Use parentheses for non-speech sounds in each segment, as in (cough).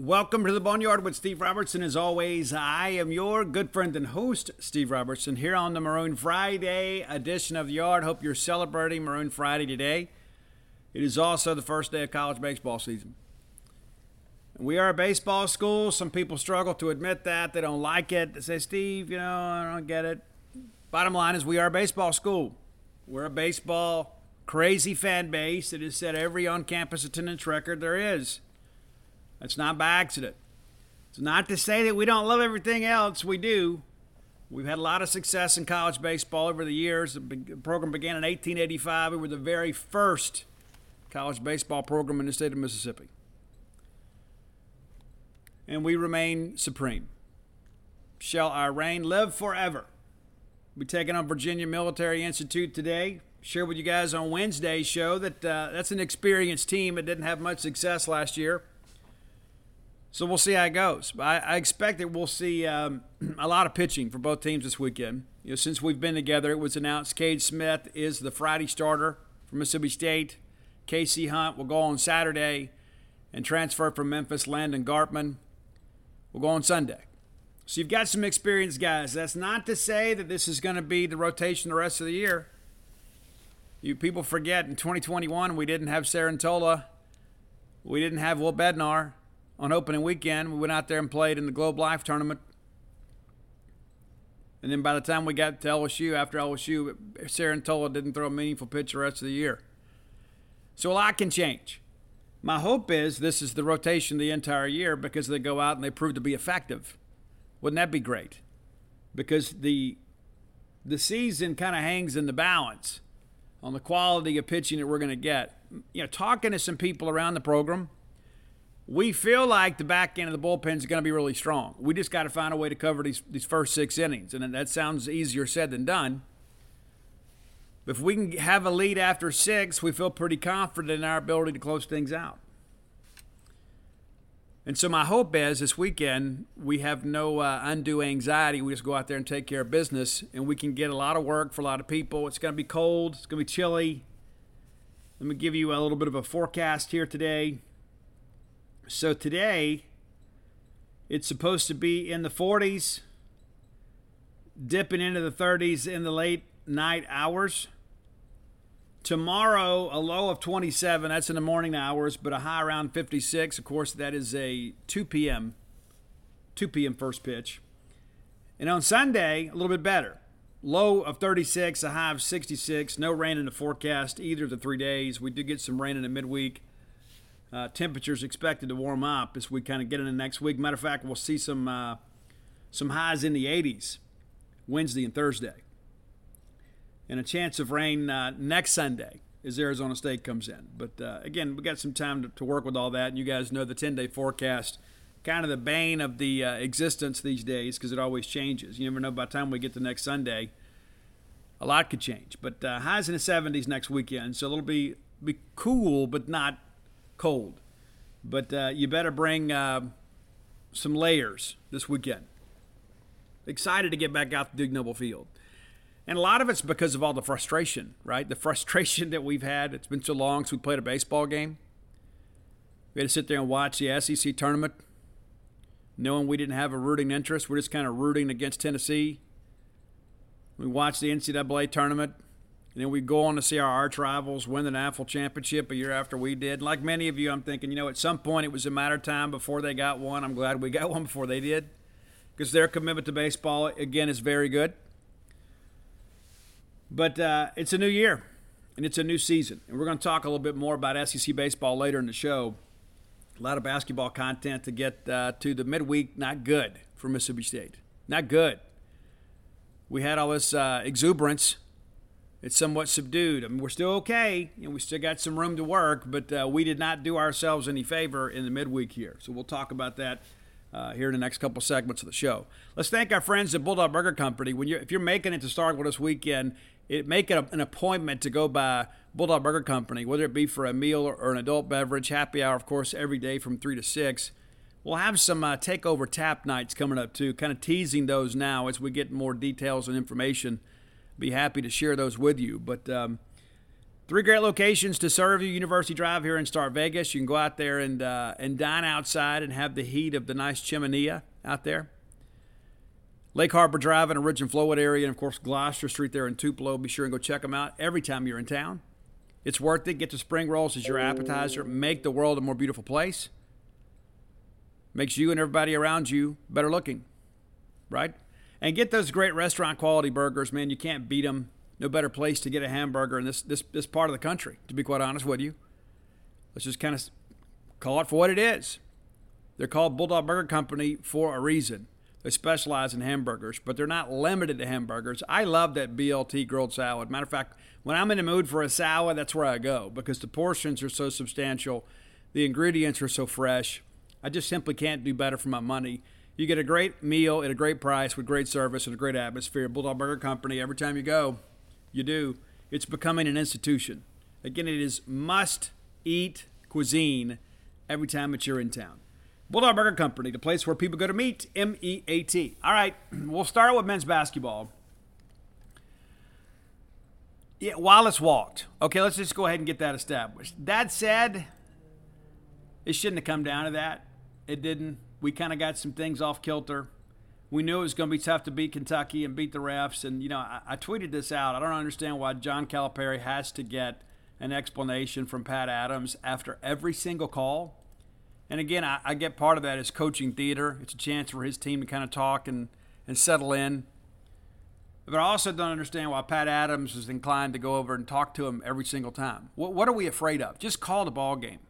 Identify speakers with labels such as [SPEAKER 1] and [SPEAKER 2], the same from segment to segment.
[SPEAKER 1] Welcome to the Boneyard with Steve Robertson. As always, I am your good friend and host, Steve Robertson, here on the Maroon Friday edition of the Yard. Hope you're celebrating Maroon Friday today. It is also the first day of college baseball season. We are a baseball school. Some people struggle to admit that. They don't like it. They say, Steve, you know, I don't get it. Bottom line is, we are a baseball school. We're a baseball crazy fan base that has set every on campus attendance record there is. That's not by accident. It's not to say that we don't love everything else. We do. We've had a lot of success in college baseball over the years. The program began in 1885. We were the very first college baseball program in the state of Mississippi. And we remain supreme. Shall our reign live forever? We're taking on Virginia Military Institute today. Share with you guys on Wednesday's show that uh, that's an experienced team that didn't have much success last year. So we'll see how it goes. I, I expect that we'll see um, (clears throat) a lot of pitching for both teams this weekend. You know, since we've been together, it was announced Cade Smith is the Friday starter for Mississippi State. Casey Hunt will go on Saturday and transfer from Memphis. Landon Gartman will go on Sunday. So you've got some experienced guys. That's not to say that this is going to be the rotation the rest of the year. You people forget in 2021 we didn't have Cerantola, we didn't have Will Bednar, on opening weekend. We went out there and played in the Globe Life tournament. And then by the time we got to LSU, after LSU, Cerantola didn't throw a meaningful pitch the rest of the year. So a lot can change. My hope is this is the rotation the entire year because they go out and they prove to be effective. Wouldn't that be great? Because the the season kind of hangs in the balance on the quality of pitching that we're going to get. You know, talking to some people around the program, we feel like the back end of the bullpen is going to be really strong. We just got to find a way to cover these, these first six innings. And that sounds easier said than done. But if we can have a lead after six, we feel pretty confident in our ability to close things out. And so my hope is this weekend we have no uh, undue anxiety. We just go out there and take care of business, and we can get a lot of work for a lot of people. It's going to be cold. It's going to be chilly. Let me give you a little bit of a forecast here today. So today, it's supposed to be in the 40s, dipping into the 30s in the late night hours. Tomorrow, a low of 27. That's in the morning hours, but a high around 56. Of course, that is a 2 p.m. 2 p.m. first pitch. And on Sunday, a little bit better. Low of 36, a high of 66. No rain in the forecast either of the three days. We do get some rain in the midweek. Uh, temperatures expected to warm up as we kind of get into next week. Matter of fact, we'll see some uh, some highs in the 80s Wednesday and Thursday, and a chance of rain uh, next Sunday as Arizona State comes in. But uh, again, we got some time to, to, work with all that, and you guys know the 10-day forecast, kind of the bane of the uh, existence these days because it always changes. You never know by the time we get to next Sunday. A lot could change, but uh, highs in the 70s next weekend, so it'll be be cool, but not cold. But uh, you better bring uh, some layers this weekend. Excited to get back out to Dudy Noble Field. And a lot of it's because of all the frustration, right? The frustration (laughs) that we've had. It's been so long since we played a baseball game. We had to sit there and watch the SEC tournament, knowing we didn't have a rooting interest. We're just kind of rooting against Tennessee. We watched the NCAA tournament, and then we go on to see our arch rivals win the national championship a year after we did. Like many of you, I'm thinking, you know, at some point it was a matter of time before they got one. I'm glad we (laughs) got one before they did because their commitment to baseball, again, is very good. But uh, it's a new year and it's a new season. And we're going to talk a little bit more about SEC baseball later in the show. A lot of basketball content to get uh, to the midweek. Not good for Mississippi State. Not good. We had all this uh, exuberance it's somewhat subdued. I mean, we're still okay, and we still got some room to work, but uh, we did not do ourselves any favor in the midweek here. So we'll talk about that uh, here in the next couple segments of the show. Let's thank our friends at Bulldog Burger Company. When you're, if you're making it to Starkville this weekend, it, make it a, an appointment to go by Bulldog Burger Company, whether it be for a meal or, or, an adult beverage. Happy hour, of course, every day from 3 to 6. We'll have some uh, takeover tap nights coming up too, kind of teasing those now as we get more details and information. Be happy to share those with you. But um, three great locations to serve you University Drive here in Star Vegas. You can go out there and, uh, and dine outside and have the heat of the nice chimenea out there. Lake Harbor Drive in Ridge and Flowood area, and of course Gloster Street there in Tupelo. Be sure and go check them out every time you're in town. It's worth it. Get the spring rolls as your appetizer. Make the world a more beautiful place. Makes you and everybody around you better looking, right? And get those great restaurant quality burgers, man. You can't beat them. No better place to get a hamburger in this this this part of the country. To be quite honest with you, let's just kind of call it for what it is. They're called Bulldog Burger Company for a reason. They specialize in hamburgers, but they're not limited to hamburgers. I love that BLT grilled salad. Matter of fact, when I'm in the mood for a salad, that's where I go because the portions are so substantial, the ingredients are so fresh. I just simply can't do better for my money. You get a great meal at a great price with great service and a great atmosphere. Bulldog Burger Company, every time you go, you do. It's becoming an institution. Again, it is must eat cuisine every time that you're in town. Bulldog Burger Company, the place where people go to meet. M E A T. All right, (clears throat) we'll start with men's basketball. Yeah, Wallace walked. Okay, let's just go ahead and get that established. That said, it shouldn't have come down to that. It didn't. We kind of got some things off kilter. We knew it was going to be tough to beat Kentucky and beat the refs. And, you know, I, I tweeted this out. I don't understand why John Calipari has to get an explanation from Pat Adams after every single call. And again, I, I, get part of that is coaching theater. It's a chance for his team to kind of talk and, and settle in. But I also don't understand why Pat Adams is inclined to go over and talk to him every single time. What, what are we afraid of? Just call the ball game.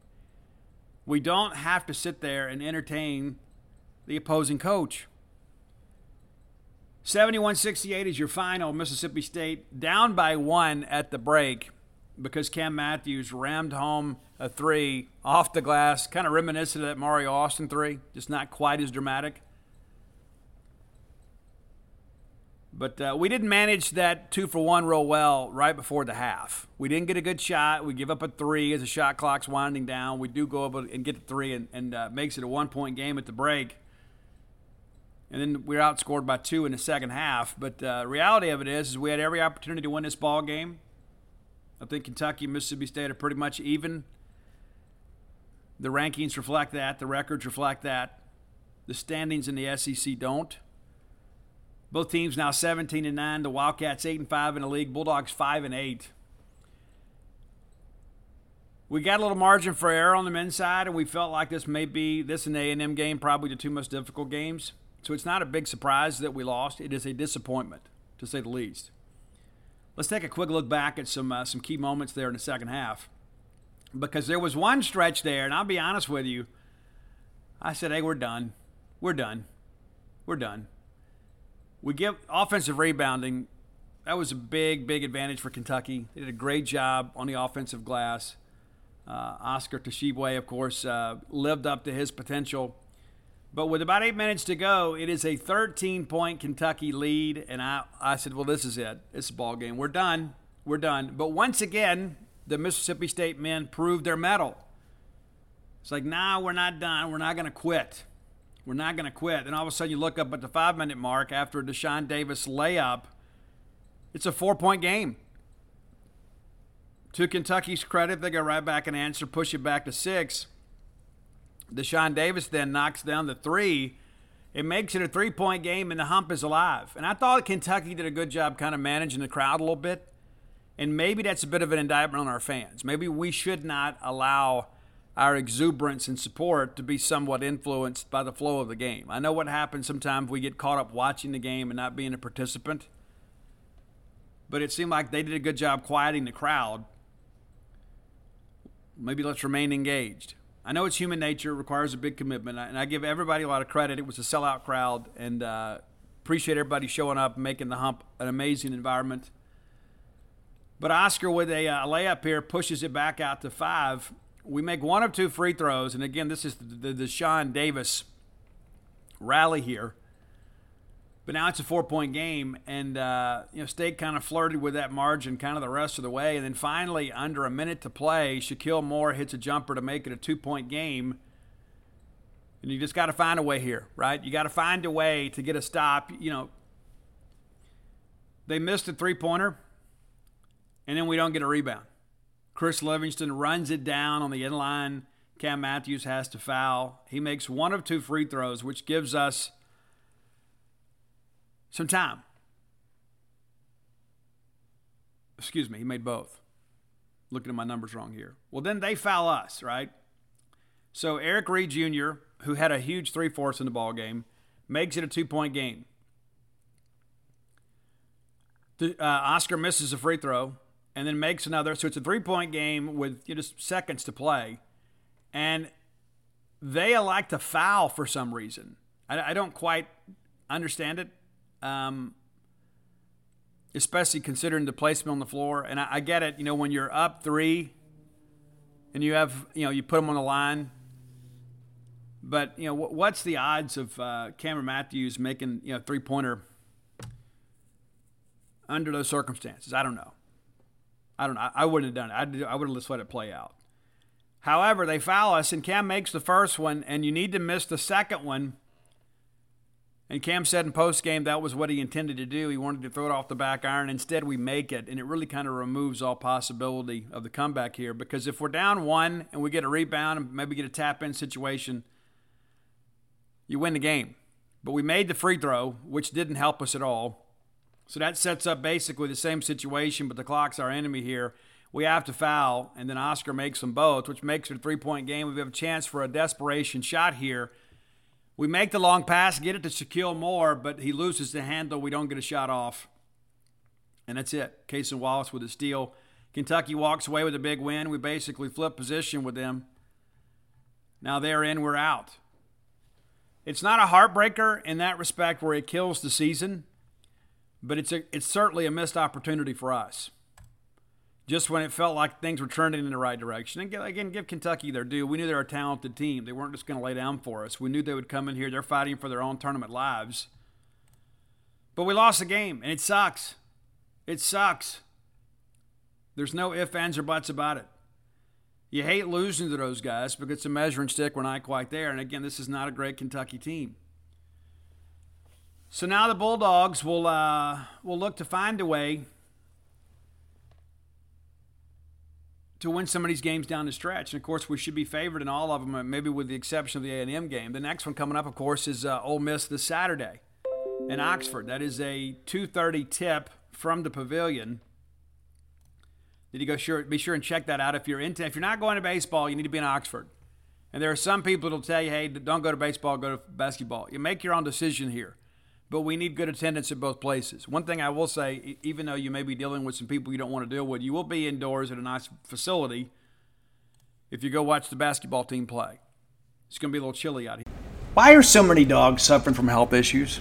[SPEAKER 1] We don't have to sit there and entertain the opposing coach. 71 68 is your final. Mississippi State down by one at the break because Cam Matthews rammed home a three off the glass, kind of reminiscent of that Mario Austin three, just not quite as dramatic. But uh, we didn't manage that two for one real well right before the half. We didn't get a good shot. We give up a three as the shot clock's winding down. We do go up and get the three and, and uh, makes it a one point game at the break. And then we are outscored by two in the second half. But uh, reality of it is, is we had every opportunity to win this ball game. I think Kentucky and Mississippi State are pretty much even. The rankings reflect that. The records reflect that. The standings in the SEC don't. Both teams now 17 and 9. The Wildcats 8 and 5 in the league. Bulldogs 5 and 8. We got a little margin for error on the men's side, and we felt like this may be this and the A&M game probably the two most difficult games. So it's not a big surprise that we lost. It is a disappointment, to say the least. Let's take a quick look back at some uh, some key moments there in the second half because there was one stretch there, and I'll be honest with you. I said, hey, we're done. We're done. We're done. We give offensive rebounding. That was a big, big advantage for Kentucky. They did a great job on the offensive glass. Uh, Oscar Tshiebwe, of course, uh, lived up to his potential. But with about eight minutes to go, it is a 13 point Kentucky lead. And I, I said, well, this is it. It's a ball game. We're done. We're done. But once again, the Mississippi State men proved their mettle. It's like, nah, we're not done. We're not going to quit. We're not going to quit. And all of a sudden, you look up at the five minute mark after a Dashawn Davis layup. It's a four point game. To Kentucky's credit, they go right back and answer, push it back to six. Dashawn Davis then knocks down the three. It makes it a three point game, and the hump is alive. And I thought Kentucky did a good job kind of managing the crowd a little bit. And maybe that's a bit of an indictment on our fans. Maybe we should not allow our exuberance and support to be somewhat influenced by the flow of the game. I know what happens sometimes we get caught up watching the game and not being a participant. But it seemed like they did a good job quieting the crowd. Maybe let's remain engaged. I know it's human nature, requires a big commitment, and I give everybody a lot of credit. It was a sellout crowd, and uh, appreciate everybody showing up making the hump an amazing environment. But Oscar, with a uh, layup here, pushes it back out to five. We make one of two free throws. And again, this is the, the, the Sean Davis rally here. But now it's a four point game, and uh, you know State kind of flirted with that margin kind of the rest of the way, and then finally, under a minute to play, Shakeel Moore hits a jumper to make it a two point game. And you just got to find a way here, right? You got to find a way to get a stop. You know, they missed a three pointer, and then we don't get a rebound. Chris Livingston runs it down on the end line. Cam Matthews has to foul. He makes one of two free throws, which gives us some time. Excuse me, he made both. Looking at my numbers wrong here. Well, then they foul us, right? So Eric Reed Jr., who had a huge three fourths in the ball game, makes it a two point game. The, uh, Oscar misses a free throw and then makes another. So it's a three point game with you know, just seconds to play. And they elect to foul for some reason. I, I don't quite understand it um, especially considering the placement on the floor. And I, I, get it, you know, when you're up three and you have, you know, you put them on the line. But, you know, what's the odds of uh, Cameron Matthews making, you know, three pointer under those circumstances? I don't know. I don't know. I, wouldn't have done it. I, I would have just let it play out. However, they foul us, and Cam makes the first one, and you need to miss the second one and Cam said in post game that was what he intended to do. He wanted to throw it off the back iron. Instead, we make it, and it really kind of removes all possibility of the comeback here. Because if we're down one and we get a rebound and maybe get a tap in situation, you win the game. But we made the free throw, which didn't help us at all. So that sets up basically the same situation, but the clock's our enemy here. We have to foul, and then Oscar makes them both, which makes it a three point game. We have a chance for a desperation shot here we make the long pass, get it to Shakeel Moore, but he loses the handle. We don't get a shot off. And that's it. Cason Wallace with a steal. Kentucky walks away with a big win. We basically flip position with them. Now they're in, we're out. It's not a heartbreaker in that respect where it kills the season, but it's, a, it's certainly a missed opportunity for us just when it felt like things were trending in the right direction. And again, give Kentucky their due. We knew they were a talented team. They weren't just going to lay down for us. We knew they would come in here. They're fighting for their own tournament lives. But we lost the game, and it sucks. It sucks. There's no ifs, ands, or buts about it. You hate losing to those guys because it's a measuring stick. We're not quite there. And again, this is not a great Kentucky team. So now the Bulldogs will uh, will look to find a way to win some of these games down the stretch. And of course, we should be favored in all of them, maybe with the exception of the A&M game. The next one coming up, of course, is uh, Ole Miss this Saturday in Oxford. That is a 2:30 tip from the Pavilion. Did you go sure? Be sure and check that out. If you're into, if you're not going to baseball, you need to be in Oxford. And there are some people that'll tell you, "Hey, don't go to baseball, go to basketball." You make your own decision here but we need good attendance at both places. One thing I will say, even though you may be dealing with some people you don't want to deal with, you will be indoors at a nice facility if you go watch the basketball team play. It's going to be a little chilly out here.
[SPEAKER 2] Why are so many dogs suffering from health issues?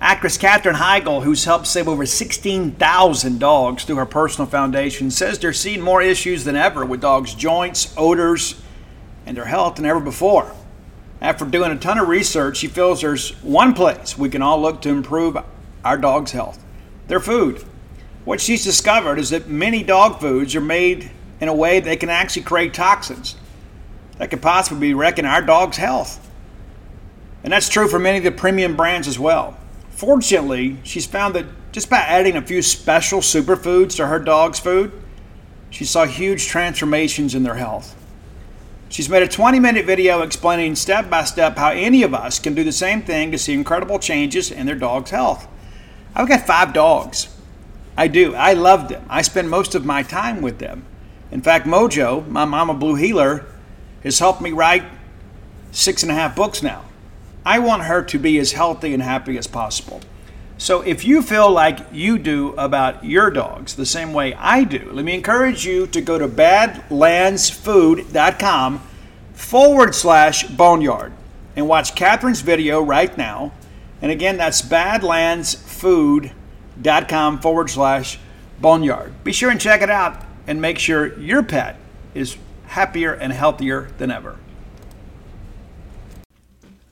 [SPEAKER 2] Actress Katherine Heigl, who's helped save over 16,000 dogs through her personal foundation, says they're seeing more issues than ever with dogs' joints, odors, and their health than ever before. After doing a ton of research, she feels there's one place we can all look to improve our dog's health their food. What she's discovered is that many dog foods are made in a way that can actually create toxins that could possibly be wrecking our dog's health. And that's true for many of the premium brands as well. Fortunately, she's found that just by adding a few special superfoods to her dog's food, she saw huge transformations in their health. She's made a 20 minute video explaining step by step how any of us can do the same thing to see incredible changes in their dog's health. I've got five dogs. I do. I love them. I spend most of my time with them. In fact, Mojo, my mama blue heeler, has helped me write six and a half books now. I want her to be as healthy and happy as possible. So if you feel like you do about your dogs the same way I do, let me encourage you to go to badlandsfood.com forward slash boneyard and watch Katherine's video right now. And again, that's badlandsfood.com forward slash
[SPEAKER 1] Boneyard. Be sure and check it out and make sure your pet is happier and healthier than ever.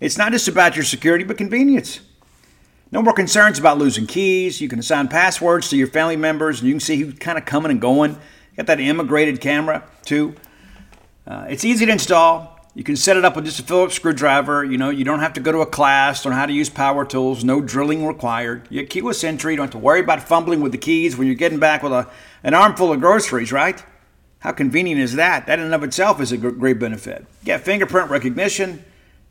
[SPEAKER 1] It's not just about your security, but convenience. No more concerns about losing keys. You can assign passwords to your family members and you can see who's kind of coming and going. Got that immigrated camera too. Uh, it's easy to install. You can set it up with just a Phillips screwdriver. You know, you don't have to go to a class on how to use power tools. No drilling required. You get keyless entry. You don't have to worry about fumbling with the keys when you're getting back with a, an armful of groceries, right? How convenient is that? That in and of itself is a great benefit. You get fingerprint recognition.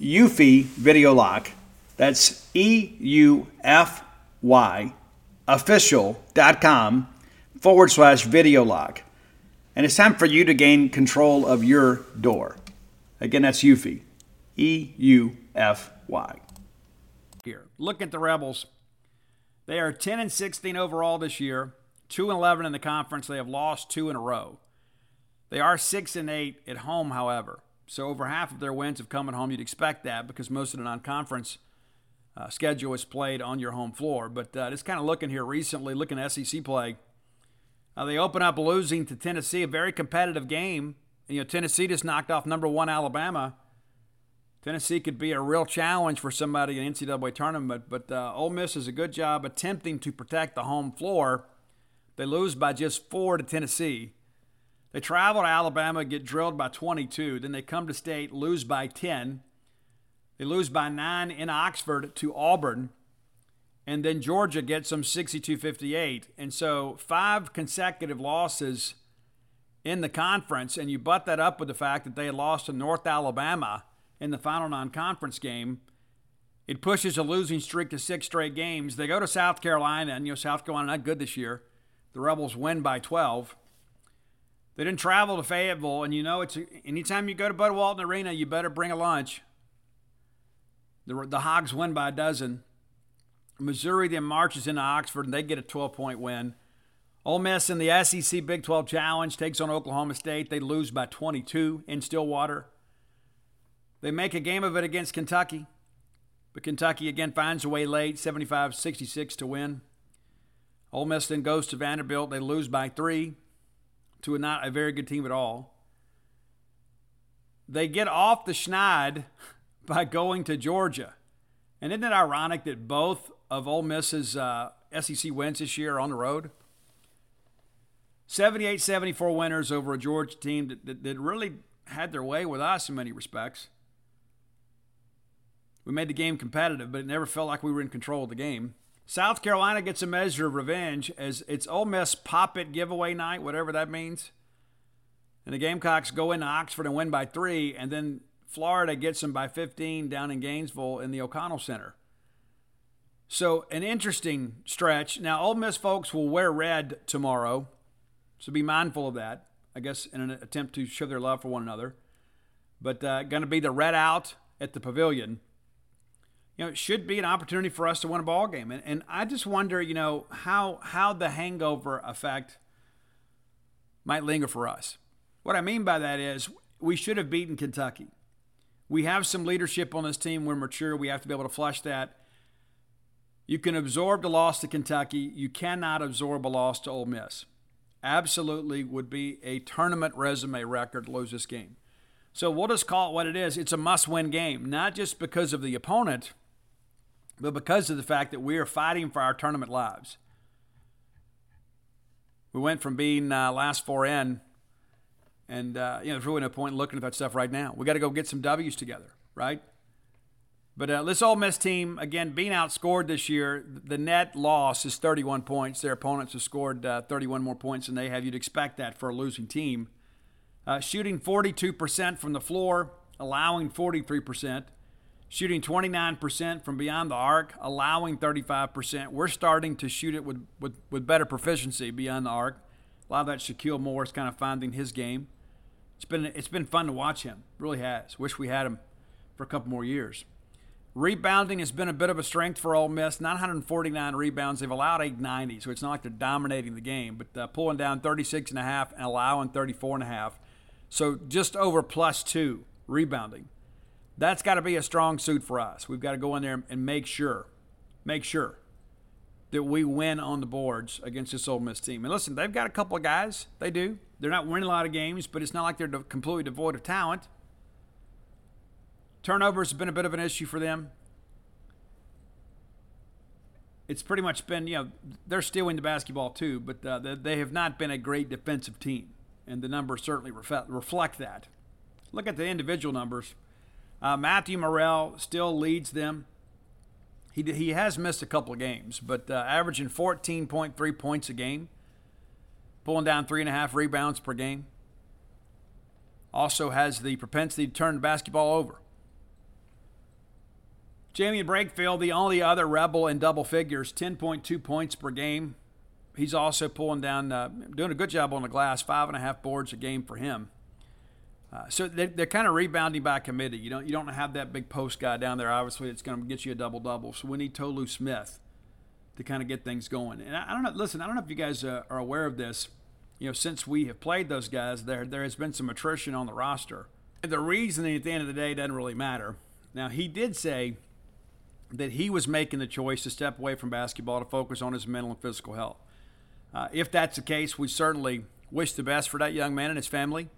[SPEAKER 1] Eufy Video Lock. That's E U F Y official.com forward slash video lock. And it's time for you to gain control of your door. Again, that's Eufy. E U F Y.
[SPEAKER 3] Here, look at the Rebels. They are 10 and 16 overall this year, 2 and 11 in the conference. They have lost two in a row. They are 6 and 8 at home, however. So over half of their wins have come at home. You'd expect that because most of the non-conference uh, schedule is played on your home floor. But uh, just kind of looking here recently, looking at SEC play, uh, they open up losing to Tennessee, a very competitive game. And, You know, Tennessee just knocked off number one Alabama. Tennessee could be a real challenge for somebody in NCAA tournament, but uh, Ole Miss does a good job attempting to protect the home floor. They lose by just four to Tennessee. They travel to Alabama, get drilled by 22. Then they come to state, lose by 10. They lose by nine in Oxford to Auburn. And then Georgia gets them 62 58. And so five consecutive losses in the conference. And you butt that up with the fact that they lost to North Alabama in the final non conference game. It pushes a losing streak to six straight games. They go to South Carolina, and you know, South Carolina not good this year. The Rebels win by 12. They didn't travel to Fayetteville, and you know it's anytime you go to Bud Walton Arena, you better bring a lunch. The, the Hogs win by a dozen.
[SPEAKER 1] Missouri then marches into Oxford and they get a 12 point win. Ole Miss in the SEC Big 12 Challenge takes on Oklahoma State. They lose by 22 in Stillwater. They make a game of it against Kentucky, but Kentucky again finds a way late, 75 66 to win. Ole Miss then goes to Vanderbilt. They lose by three to a not a very good team at all. They get off the schneid (laughs) by going to Georgia. And isn't it ironic that both of Ole Miss's uh, SEC wins this year are on the road? 78 74 winners over a Georgia team that, that, that, really had their way with us in many respects. We made the game competitive, but it never felt like we were in control of the game. South Carolina gets a measure of revenge as it's Ole Miss pop it giveaway night, whatever that means. And the Gamecocks go into Oxford and win by three, and then Florida gets them by 15 down in Gainesville in the O'Connell Center. So, an interesting stretch. Now, Ole Miss folks will wear red tomorrow, so be mindful of that, I guess, in an attempt to show their love for one another. But uh, going to be the red out at the pavilion. You know, it should be an opportunity for us to win a ball game. And, and I just wonder, you know, how, how the hangover effect might linger for us. What I mean by that is we should have beaten Kentucky. We have some leadership on this team. We're mature. We have to be able to flush that. You can absorb the loss to Kentucky. You cannot absorb a loss to Ole Miss. Absolutely would be a tournament resume record to lose this game. So we'll just call it what it is. It's a must win game, not just because of the opponent, but because of the fact that we are fighting for our tournament lives. We went from being uh, last four in and, uh, you know, there's really no point in looking at that stuff right now. We got to go get some W's together, right? But uh, this Ole Miss team, again, being outscored this year, the net loss is 31 points. Their opponents have scored uh, 31 more points than they have. You'd expect that for a losing team. Uh, shooting 42% from the floor, allowing 43%. Shooting 29% from beyond the arc, allowing 35%. We're starting to shoot it with, with, with better proficiency beyond the arc. A lot of that Shaquille Morris kind of finding his game. It's been it's been fun to watch him. Really has. Wish we had him for a couple more years. Rebounding has been a bit of a strength for Ole Miss. 949 rebounds. They've allowed 890, so it's not like they're dominating the game, but uh, pulling down 36 and a half and allowing 34 and a half. So just over plus two rebounding. That's got to be a strong suit for us. We've got to go in there and make sure, make sure that we win on the boards against this Ole Miss team. And listen, they've got a couple of guys. They do. They're not winning a lot of games, but it's not like they're completely devoid of talent. Turnovers have been a bit of an issue for them. It's pretty much been, you know, they're stealing the basketball too, but uh, they have not been a great defensive team. And the numbers certainly reflect that. Look at the individual numbers. Uh, Matthew Murrell still leads them. He, he has missed a couple of games, but uh, averaging 14.3 points a game pulling down three and a half rebounds per game. Also has the propensity to turn the basketball over. Jaemyn Brakefield, the only other Rebel in double figures, 10.2 points per game. He's also pulling down, uh, doing a good job on the glass, five and a half boards a game for him. Uh, so they're, they're, kind of rebounding by committee. You don't you don't have that big post guy down there. Obviously, it's going to get you a double double. So we need Tolu Smith to kind of get things going. And I, I don't know. Listen, I don't know if you guys uh, are aware of this. You know, since we have played those guys, there there has been some attrition on the roster. And the reasoning at the end of the day doesn't really matter. Now he did say that he was making the choice to step away from basketball to focus on his mental and physical health. Uh, if that's the case, we certainly wish the best for that young man and his family.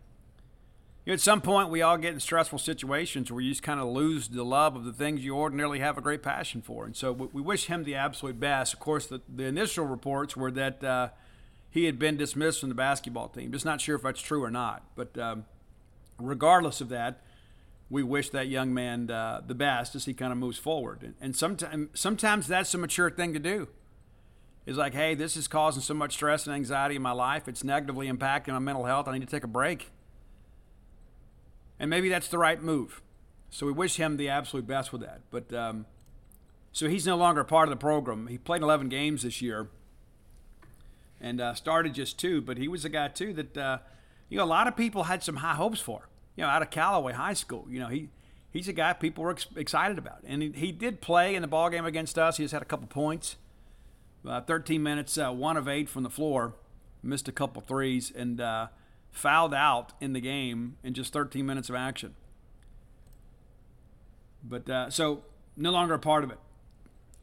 [SPEAKER 1] Know, at some point, we all get in stressful situations where you just kind of lose the love of the things you ordinarily have a great passion for. And so we wish him the absolute best. Of course, the, the initial reports were that uh, he had been dismissed from the basketball team. Just not sure if that's true or not. But um, regardless of that, we wish that young man uh, the best as he kind of moves forward. And, and sometimes, sometimes that's a mature thing to do. Is like, hey, this is causing so much stress and anxiety in my life. It's negatively impacting my mental health. I need to take a break. And maybe that's the right move. So we wish him the absolute best with that. But um, so he's no longer part of the program. He played 11 games this year and uh, started just two, but he was a guy too that uh, you know a lot of people had some high hopes for. You know, out of Callaway High School, you know he he's a guy people were ex- excited about. And he, he, did play in the ball game against us. He just had a couple points. Uh, 13 minutes, uh, one of eight from the floor, missed a couple threes, and uh, fouled out in the game in just 13 minutes of action. But uh, so no longer a part of it,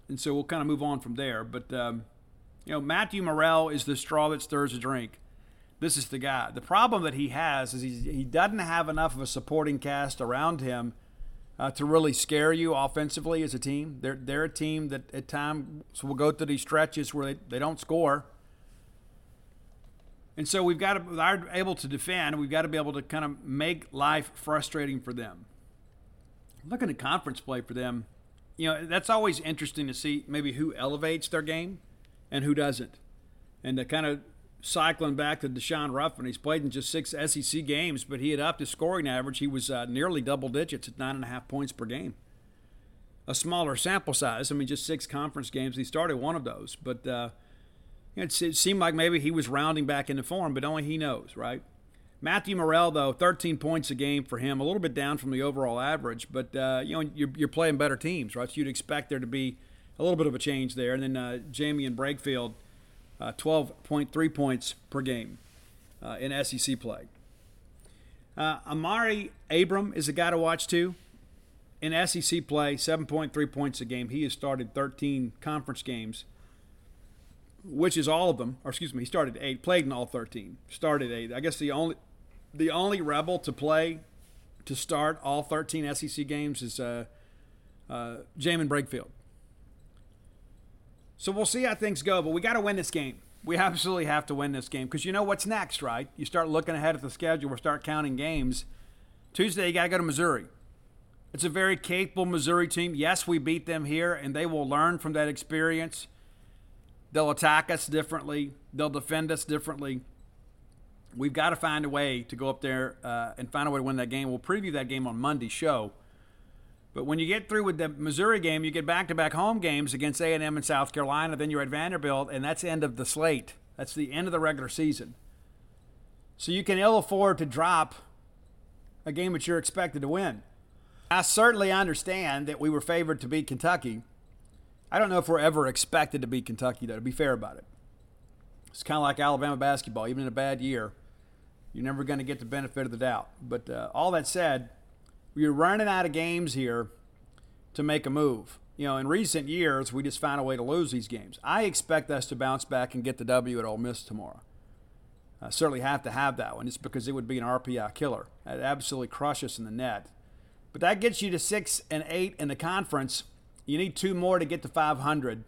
[SPEAKER 1] and so we'll kind of move on from there. But um, you know, Matthew Murrell is the straw that stirs the drink. This is the guy. The problem that he has is he doesn't have enough of a supporting cast around him uh, to really scare you offensively as a team. They're they're a team that at times will go through these stretches where they, they don't score. And so we've got to, are able to defend. We've got to be able to kind of make life frustrating for them. Looking at conference play for them, you know, that's always interesting to see maybe who elevates their game and who doesn't. And to kind of cycling back to Daeshun Ruffin, he's played in just six SEC games, but he had upped his scoring average. He was uh, nearly double digits at nine and a half points per game. A smaller sample size. I mean, just six conference games. He started one of those, but uh, it seemed like maybe he was rounding back into form, but only he knows, right? Matthew Murrell, though, 13 points a game for him, a little bit down from the overall average, but uh, you know you're, you're, playing better teams, right? So you'd expect there to be a little bit of a change there. And then uh, and Brakefield, uh, 12.3 points per game uh, in SEC play. Uh, Amaree Abram is a guy to watch too. In SEC play, 7.3 points a game. He has started 13 conference games which is all of them. Or excuse me, he started eight, played in all 13. Started eight. I guess the only the only rebel to play to start all 13 SEC games is uh, uh, Jaemyn Brakefield. So we'll see how things go, but we got to win this game. We (laughs) absolutely have to win this game because you know what's next, right? You start looking ahead at the schedule, we start counting games. Tuesday, you got to go to Missouri. It's a very capable Missouri team. Yes, we beat them here, and they will learn from that experience. They'll attack us differently, they'll defend us differently we've got to find a way to go up there uh, and find a way to win that game. We'll preview that game on Monday's show. But when you get through with the Missouri game, you get back-to-back home games against A&M and South Carolina. Then you're at Vanderbilt, and that's the end of the slate. That's the end of the regular season. So you can ill afford to drop a game that you're expected to win. I certainly understand that we were favored to beat Kentucky. I don't know if we're ever expected to beat Kentucky, though, to be fair about it. It's kind of like Alabama basketball. Even in a bad year, you're never going to get the benefit of the doubt. But uh, all that said, we're running out of games here to make a move. You know, in recent years, we just found a way to lose these games. I expect us to bounce back and get the W at Ole Miss tomorrow. I certainly have to have that one, just because it would be an RPI killer. It'd absolutely crush us in the net. But that gets you to six and eight in the conference. You need two more to get to 500.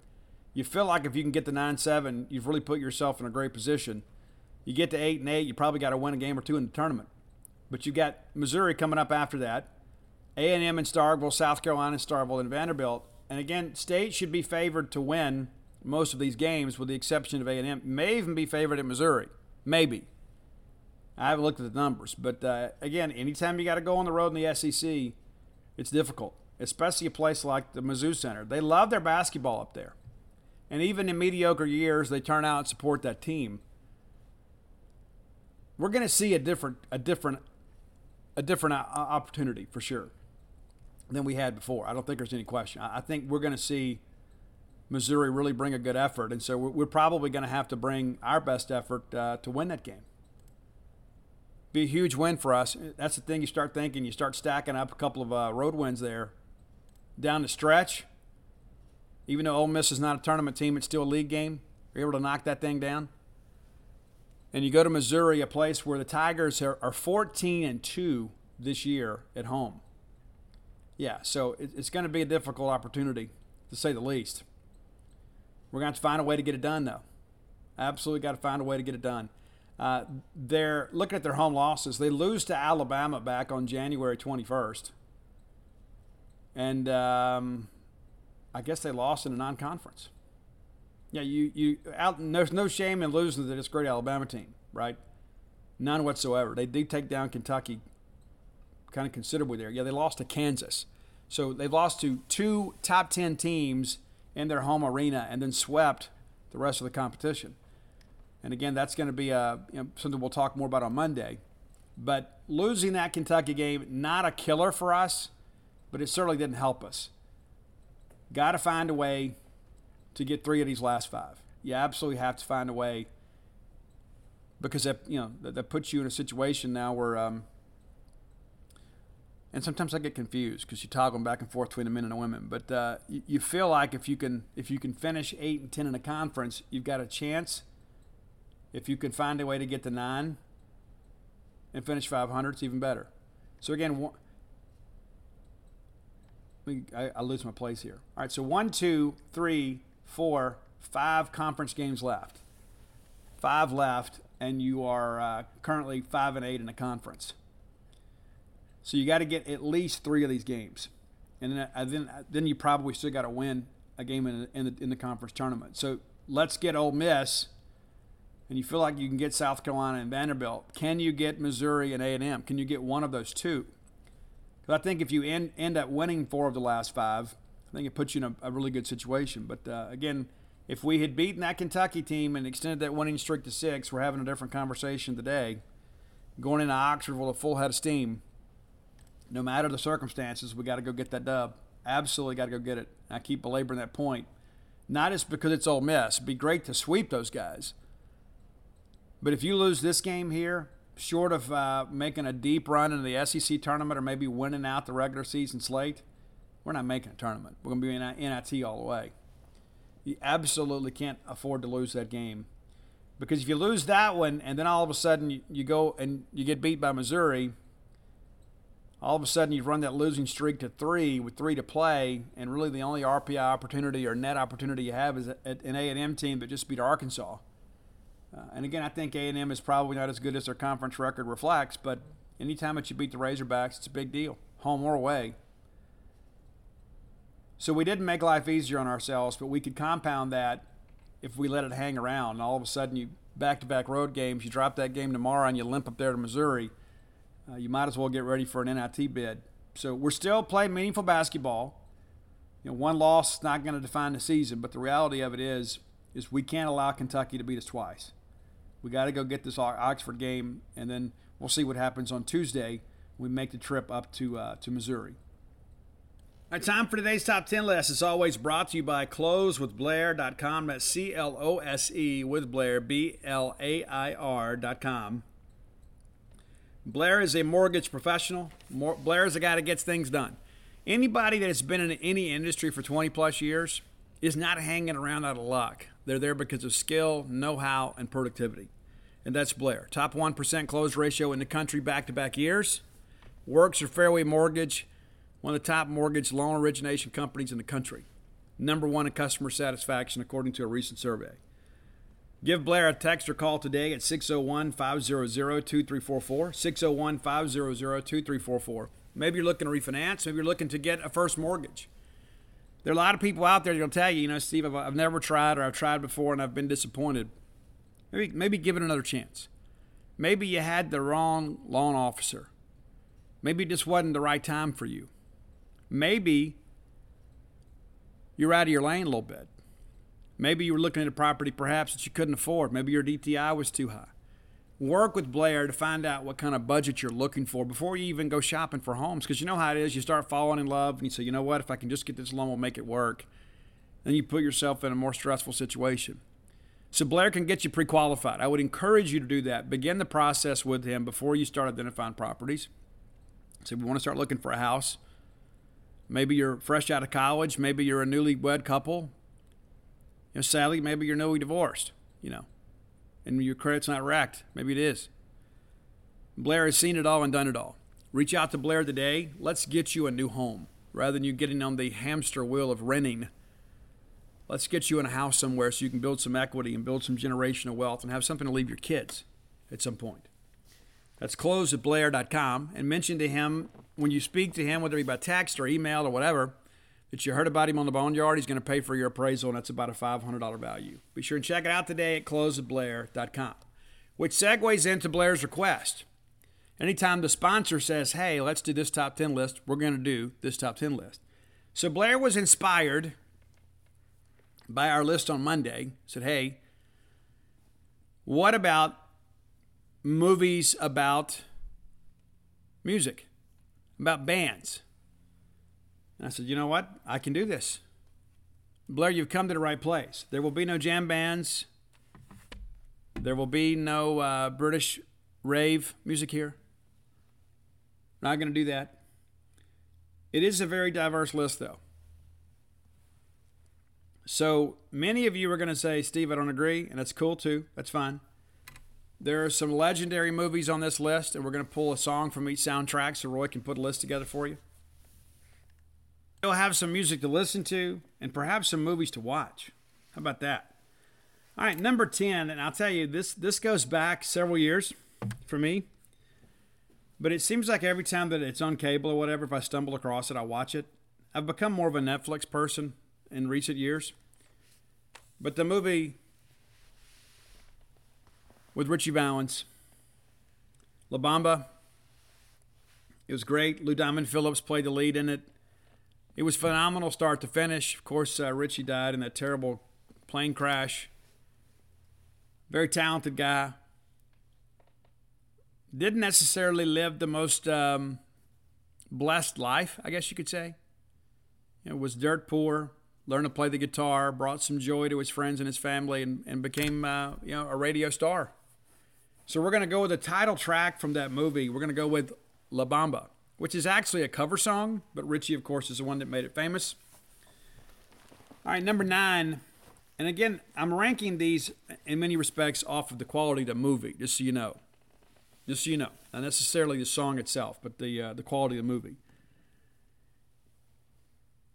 [SPEAKER 1] You feel like if you can get to nine seven, you've really put yourself in a great position. You get to eight and eight, you probably got to win a game or two in the tournament. But you've got Missouri coming up after that, A and Starkville, South Carolina and Starkville, and Vanderbilt. And again, State should be favored to win most of these games, with the exception of A and M. May even be favored at Missouri, maybe. I haven't looked at the numbers, but uh, again, anytime you got to go on the road in the SEC, it's difficult, especially a place like the Mizzou Center. They love their basketball up there, and even in mediocre years, they turn out and support that team we're going to see a different a different a different uh, opportunity for sure than we had before. I don't think there's any question. I think we're going to see Missouri really bring a good effort, and so we're probably going to have to bring our best effort uh, to win that game. Be a huge win for us. That's the thing. You start thinking, you start stacking up a couple of uh, road wins there down the stretch. Even though Ole Miss is not a tournament team, it's still a league game. You're able to knock that thing down and you go to Missouri, a place where the Tigers are, are 14 and 2 this year at home. Yeah, so it, it's going to be a difficult opportunity, to say the least. We're going to have to find a way to get it done, though. Absolutely got to find a way to get it done. Uh, they're looking at their home losses. They lose to Alabama back on January 21st. And um, I guess they lost in a non conference. Yeah, you you out. There's no shame in losing to this great Alabama team, right? None whatsoever. They did take down Kentucky, kind of considerably there. Yeah, they lost to Kansas, so they lost to two top ten teams in their home arena, and then swept the rest of the competition. And again, that's going to be a, you know, something we'll talk more about on Monday. But losing that Kentucky game, not a killer for us. But it certainly didn't help us. Got to find a way to get three of these last five. You absolutely have to find a way because that you know that, that puts you in a situation now where um, and sometimes I get confused because you toggle them back and forth between the men and the women. But uh, you, you, feel like if you can if you can finish eight and ten in a conference, you've got a chance. If you can find a way to get to nine and finish 500, it's even better. So again, one, I, I lose my place here. All right, so one, two, three, four, five conference games left. Five left, and you are uh, currently five and eight in the conference. So you got to get at least three of these games, and then uh, then, uh, then you probably still got to win a game in, in, the, in the conference tournament. So let's get Ole Miss, and you feel like you can get South Carolina and Vanderbilt. Can you get Missouri and A and M? Can you get one of those two? Because I think if you end, end up winning four of the last five, I think it puts you in a, a really good situation. But uh, again, if we had beaten that Kentucky team and extended that winning streak to six, we're having a different conversation today. Going into Oxford with a full head of steam no matter the circumstances, we got to go get that dub. Absolutely got to go get it. I keep belaboring that point. Not just because it's Ole Miss. It'd be great to sweep those guys. But if you lose this game here, short of uh, making a deep run into the SEC tournament or maybe winning out the regular season slate, we're not making a tournament. We're going to be in NIT all the way. You absolutely can't afford to lose that game. Because if you lose that one and then all of a sudden you, you go and you get beat by Missouri – all of a sudden you've run that losing streak to three with three to play, and really the only RPI opportunity or net opportunity you have is an A&M team that just beat Arkansas. Uh, and again, I think A&M is probably not as good as their conference record reflects, but anytime that you beat the Razorbacks, it's a big deal, home or away. So we didn't make life easier on ourselves, but we could compound that if we let it hang around. And all of a sudden, you back-to-back road games, you drop that game tomorrow, and you limp up there to Missouri – uh, you might as well get ready for an NIT bid. So we're still playing meaningful basketball. You know, one loss is not going to define the season, but the reality of it is, is we can't allow Kentucky to beat us twice. We got to go get this Oxford game, and then we'll see what happens on Tuesday. We make the trip up to uh, to Missouri. All right, time for today's top 10 list. As always, brought to you by closewithblair.com. That's C L O S E with Blair, B L A I R.com. Blair is a mortgage professional. Blair is a guy that gets things done. Anybody that has been in any industry for 20 plus years is not hanging around out of luck. They're there because of skill, know how, and productivity. And that's Blair. Top 1% close ratio in the country back to back years. Works for Fairway Mortgage, one of the top mortgage loan origination companies in the country. Number one in customer satisfaction, according to a recent survey. Give Blair a text or call today at 601 500 2344. 601 500 2344. Maybe you're looking to refinance. Maybe you're looking to get a first mortgage. There are a lot of people out there that'll tell you, you know, Steve, I've, I've never tried or I've tried before and I've been disappointed. Maybe, maybe give it another chance. Maybe you had the wrong loan officer. Maybe it just wasn't the right time for you. Maybe you're out of your lane a little bit. Maybe you were looking at a property perhaps that you couldn't afford. Maybe your DTI was too high. Work with Blair to find out what kind of budget you're looking for before you even go shopping for homes. Because you know how it is. You start falling in love and you say, you know what, if I can just get this loan, we'll make it work. Then you put yourself in a more stressful situation. So Blair can get you pre qualified. I would encourage you to do that. Begin the process with him before you start identifying properties. So we want to start looking for a house. Maybe you're fresh out of college. Maybe you're a newlywed couple you know, sadly, maybe you're newly divorced, you know, and your credit's not racked. Maybe it is. Blair has seen it all and done it all. Reach out to Blair today. Let's get you a new home rather than you getting on the hamster wheel of renting. Let's get you in a house somewhere so you can build some equity and build some generational wealth and have something to leave your kids at some point. That's close at blair.com and mention to him when you speak to him, whether it be by text or email or whatever, that you heard about him on the Boneyard. He's going to pay for your appraisal, and that's about a $500 value. Be sure and check it out today at closeatblair.com, which segues into Blair's request. Anytime the sponsor says, hey, let's do this top 10 list, we're going to do this top 10 list. So Blair was inspired by our list on Monday. Said, hey, what about movies about music, about bands? And I said, you know what? I can do this. Blair, you've come to the right place. There will be no jam bands. There will be no uh, British rave music here. Not going to do that. It is a very diverse list, though. So many of you are going to say, Steve, I don't agree, and that's cool too. That's fine. There are some legendary movies on this list, and we're going to pull a song from each soundtrack so Roy can put a list together for you. You'll have some music to listen to and perhaps some movies to watch. How about that? All right, number 10, and I'll tell you, this, this goes back several years for me. But it seems like every time that it's on cable or whatever, if I stumble across it, I watch it. I've become more of a Netflix person in recent years. But the movie with Ritchie Valens, La Bamba, it was great. Lou Diamond Phillips played the lead in it. It was phenomenal start to finish. Of course, uh, Ritchie died in that terrible plane crash. Very talented guy. Didn't necessarily live the most um, blessed life, I guess you could say. Know, was dirt poor, learned to play the guitar, brought some joy to his friends and his family, and, and became uh, you know a radio star. So we're to go with the title track from that movie. We're to go with La Bamba, which is actually a cover song, but Ritchie, of course, is the one that made it famous. All right, number nine. And again, I'm ranking these in many respects off of the quality of the movie, just so you know. Just so you know. Not necessarily the song itself, but the, uh, the quality of the movie.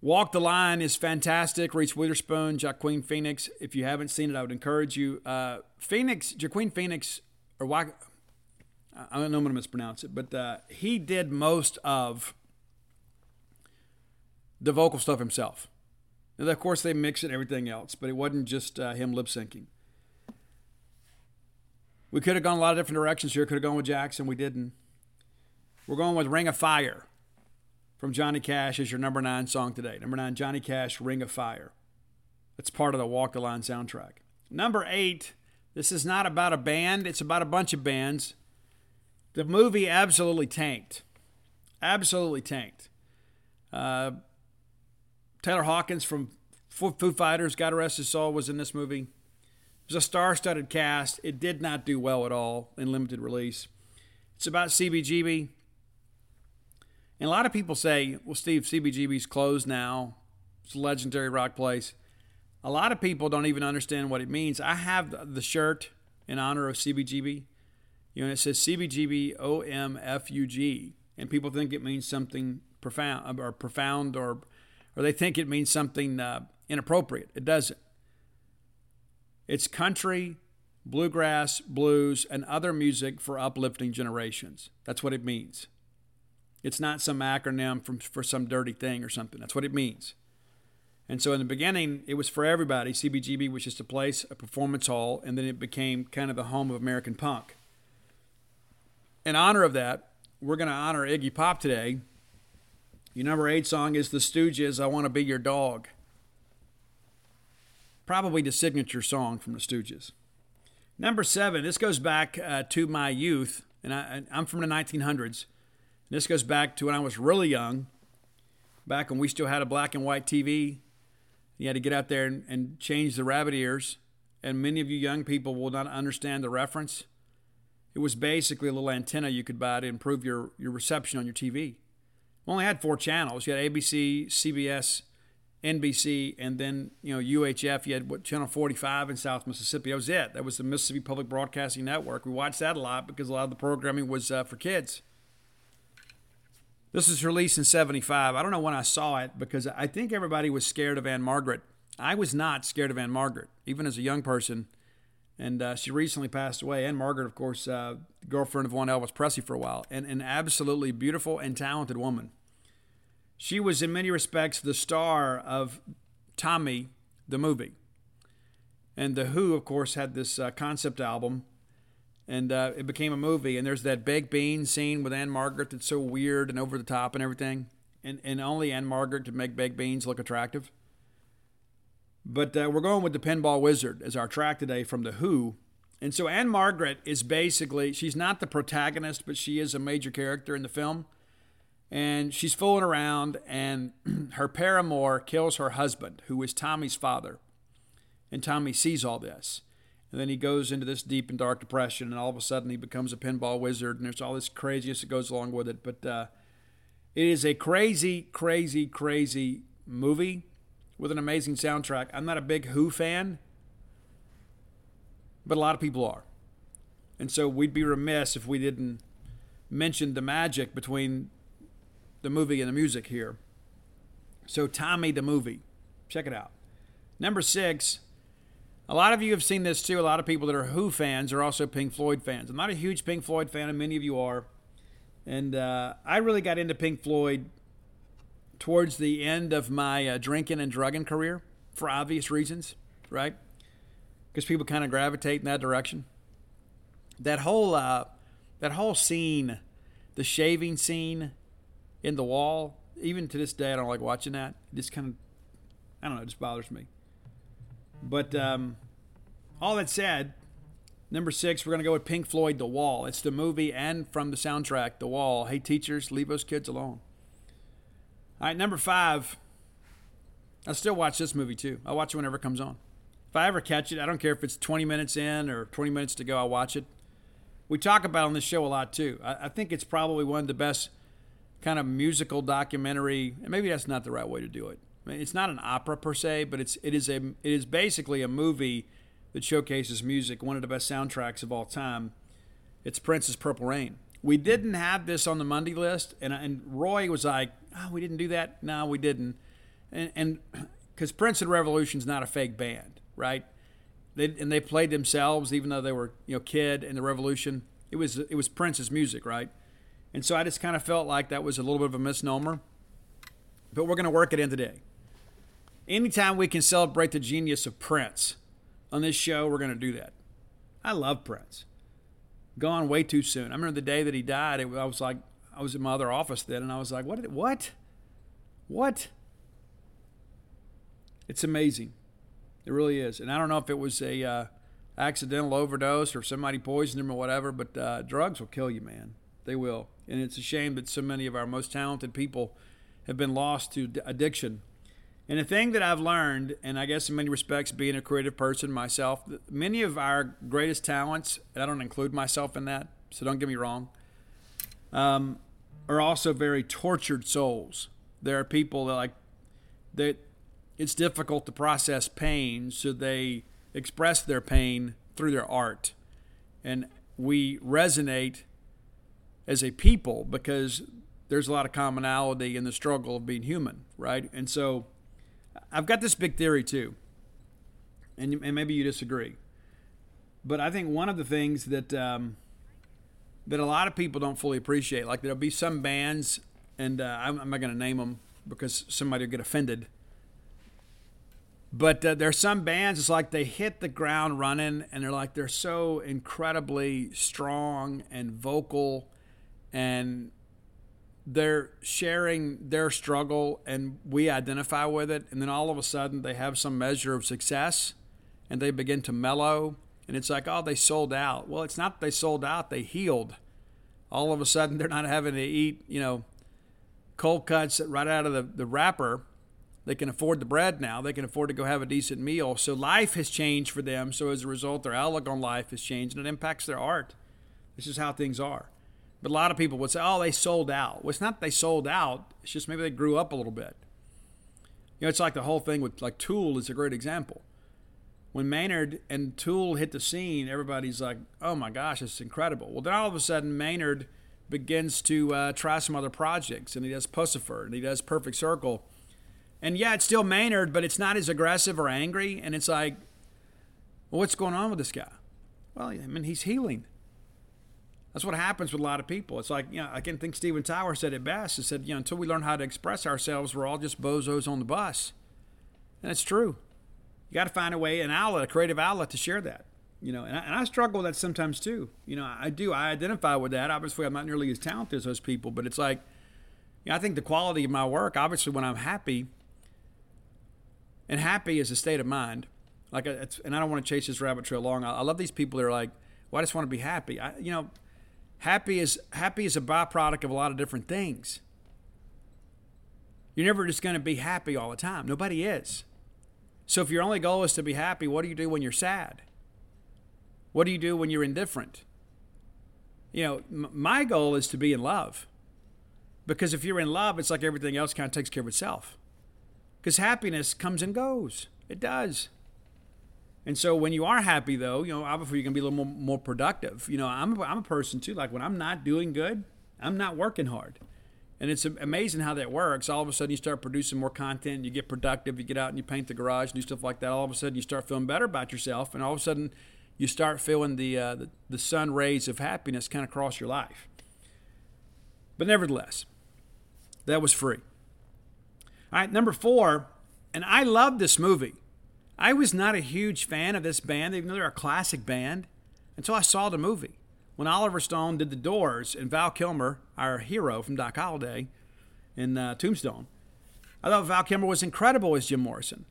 [SPEAKER 1] Walk the Line is fantastic. Reese Witherspoon, Joaquin Phoenix. If you haven't seen it, I would encourage you. Uh, Phoenix, Joaquin Phoenix, or why, I don't know I'm going to mispronounce it, but uh, he did most of the vocal stuff himself. And of course, they mix it everything else, but it wasn't just uh, him lip syncing. We could have gone a lot of different directions here. Could have gone with Jackson. We didn't. We're going with Ring of Fire from Johnny Cash is your number nine song today. Number nine, Johnny Cash, Ring of Fire. That's part of the Walk the Line soundtrack. Number eight, this is not about a band, it's about a bunch of bands. The movie absolutely tanked. Absolutely tanked. Uh, Taylor Hawkins from Foo Fighters, God rest his soul, was in this movie. It was a star studded cast. It did not do well at all in limited release. It's about CBGB. And a lot of people say, well, Steve, CBGB's closed now. It's a legendary rock place. A lot of people don't even understand what it means. I have the shirt in honor of CBGB. You know, it says CBGB OMFUG. And people think it means something profound or profound or or they think it means something uh, inappropriate. It doesn't. It's country, bluegrass, blues, and other music for uplifting generations. That's what it means. It's not some acronym from, for some dirty thing or something. That's what it means. And so in the beginning, it was for everybody. CBGB was just a place, a performance hall, and then it became kind of the home of American punk. In honor of that, we're going to honor Iggy Pop today. Your number eight song is The Stooges, I Want to Be Your Dog. Probably the signature song from The Stooges. Number seven, this goes back uh, to my youth, and I, I'm from the 1900s. This goes back to when I was really young, back when we still had a black and white TV. You had to get out there and, and change the rabbit ears. And many of you young people will not understand the reference. It was basically a little antenna you could buy to improve your, your reception on your TV. We only had four channels. You had ABC, CBS, NBC, and then you know UHF. You had what channel 45 in South Mississippi. That was it. That was the Mississippi Public Broadcasting Network. We watched that a lot because a lot of the programming was uh, for kids. This was released in 75. I don't know when I saw it because I think everybody was scared of Ann-Margret. I was not scared of Ann-Margret, even as a young person. And uh, she recently passed away. Ann-Margret, of course, uh, girlfriend of one Elvis Presley for a while, and an absolutely beautiful and talented woman. She was, in many respects, the star of Tommy, the movie. And The Who, of course, had this uh, concept album and uh, it became a movie. And there's that baked bean scene with Ann-Margret that's so weird and over the top and everything, and and only Ann-Margret to make baked beans look attractive. But uh, we're going with the Pinball Wizard as our track today from the Who. And so Ann-Margret is basically she's not the protagonist, but she is a major character in the film. and she's fooling around, and (clears throat) her paramour kills her husband, who is Tommy's father. And Tommy sees all this. And then he goes into this deep and dark depression, and all of a sudden he becomes a pinball wizard, and there's all this craziness that goes along with it. But uh, it is a crazy, crazy, crazy movie with an amazing soundtrack. I'm not a big Who fan, but a lot of people are. And so we'd be remiss if we didn't mention the magic between the movie and the music here. So, Tommy the movie, check it out. Number six, a lot of you have seen this too. A lot of people that are Who fans are also Pink Floyd fans. I'm not a huge Pink Floyd fan, and many of you are. And uh, I really got into Pink Floyd towards the end of my uh, drinking and drugging career for obvious reasons, right? Because people kind of gravitate in that direction. That whole uh, that whole scene, the shaving scene in the wall, even to this day, I don't like watching that. It just kind of, I don't know, it just bothers me. But um, all that said, number six, we're going to go with Pink Floyd, The Wall. It's the movie and from the soundtrack, The Wall. Hey, teachers, leave those kids alone. All right, number five, I still watch this movie too. I watch it whenever it comes on. If I ever catch it, I don't care if it's 20 minutes in or 20 minutes to go, I'll watch it. We talk about on this show a lot too. I, I think it's probably one of the best kind of musical documentary, and maybe that's not the right way to do it it's not an opera per se, but it's it is a it is basically a movie that showcases music, one of the best soundtracks of all time. It's Prince's Purple Rain. We didn't have this on the Monday list, and and Roy was like, "Oh, we didn't do that." No, we didn't, and because (clears throat) Prince and Revolution's not a fake band, right? They and they played themselves, even though they were you know Kid and the Revolution. It was it was Prince's music, right? And so I just kind of felt like that was a little bit of a misnomer. But we're going to work it in today anytime we can celebrate the genius of Prince on this show, we're going to do that. I love Prince. Gone way too soon. I remember the day that he died. It, I was like, I was in my other office then, and I was like, what? What? What? It's amazing. It really is. And I don't know if it was a uh, accidental overdose or somebody poisoned him or whatever, but uh, drugs will kill you, man. They will. And it's a shame that so many of our most talented people have been lost to addiction and the thing that I've learned, and I guess in many respects, being a creative person myself, many of our greatest talents, and I don't include myself in that, so don't get me wrong, um, are also very tortured souls. There are people that like that. It's difficult to process pain, so they express their pain through their art, and we resonate as a people because there's a lot of commonality in the struggle of being human, right? And so I've got this big theory too, and, and maybe you disagree, but I think one of the things that um, that a lot of people don't fully appreciate, like there'll be some bands, and uh, I'm, I'm, not going to name them because somebody will get offended. But uh, there are some bands, it's like they hit the ground running, and they're like they're so incredibly strong and vocal, and they're sharing their struggle and we identify with it. And then all of a sudden they have some measure of success and they begin to mellow. And it's like oh they sold out. Well it's not that they sold out they healed. All of a sudden they're not having to eat you know cold cuts right out of the, the wrapper. They can afford the bread now. They can afford to go have a decent meal. So life has changed for them. So as a result their outlook on life has changed and it impacts their art this is how things are but a lot of people would say, oh, they sold out. Well, it's not they sold out. It's just maybe they grew up a little bit. You know, it's like the whole thing with like Tool is a great example. When Maynard and Tool hit the scene, everybody's like, oh my gosh, it's incredible. Well, then all of a sudden, Maynard begins to uh, try some other projects, and he does Puscifer, and he does Perfect Circle. And yeah, it's still Maynard, but it's not as aggressive or angry. And it's like, well, what's going on with this guy? Well, I mean, he's healing. That's what happens with a lot of people. It's like, you know, I can think Steven Tyler said it best. He said, you know, until we learn how to express ourselves, we're all just bozos on the bus. And it's true. You got to find a way, an outlet, a creative outlet to share that. You know, and I, and I struggle with that sometimes too. You know, I do. I identify with that. Obviously, I'm not nearly as talented as those people, but it's like, you know, I think the quality of my work, obviously, when I'm happy, and happy is a state of mind. Like, and I don't want to chase this rabbit trail long. I, I love these people that are like, well, I just want to be happy. I, you know, happy is happy is a byproduct of a lot of different things. You're never just going to be happy all the time. Nobody is. So if your only goal is to be happy, what do you do when you're sad? What do you do when you're indifferent? You know, m- my goal is to be in love. Because if you're in love, it's like everything else kind of takes care of itself. Because happiness comes and goes. It does. And so when you are happy, though, you know, obviously you can be a little more, more productive. You know, I'm, I'm a person too. Like when I'm not doing good, I'm not working hard. And it's amazing how that works. All of a sudden, you start producing more content, you get productive, you get out and you paint the garage, do stuff like that. All of a sudden, you start feeling better about yourself, and all of a sudden, you start feeling the, uh, the, the sun rays of happiness kind of cross your life. But nevertheless, that was free. All right, number four, and I love this movie. I was not a huge fan of this band, even though they're a classic band, until I saw the movie. When Oliver Stone did The Doors and Val Kilmer, our hero from Doc Holliday in uh, Tombstone, I thought Val Kilmer was incredible as Jim Morrison.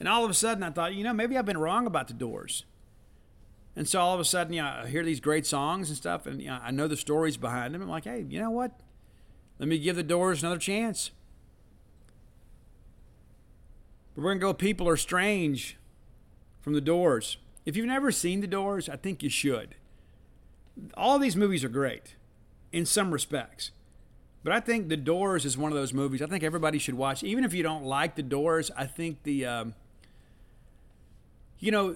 [SPEAKER 1] And all of a sudden, I thought, you know, maybe I've been wrong about The Doors. And so all of a sudden, you know, I hear these great songs and stuff, and you know, I know the stories behind them. I'm like, hey, you know what? Let me give The Doors another chance. But we're going to go People Are Strange from The Doors. If you've never seen The Doors, I think you should. All these movies are great in some respects. But I think The Doors is one of those movies I think everybody should watch. Even if you don't like The Doors, I think the, um, you know,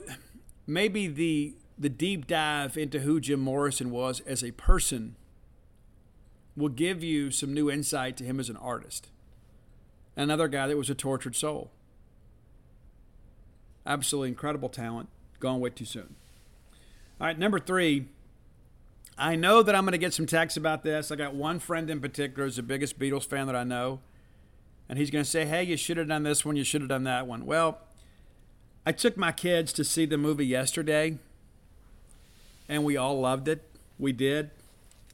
[SPEAKER 1] maybe the the deep dive into who Jim Morrison was as a person will give you some new insight to him as an artist. Another guy that was a tortured soul. Absolutely incredible talent. Gone way too soon. All right, number three. I know that I'm going to get some texts about this. I got one friend in particular who's the biggest Beatles fan that I know. And he's going to say, hey, you should have done this one, you should have done that one. Well, I took my kids to see the movie yesterday, and we all loved it. We did.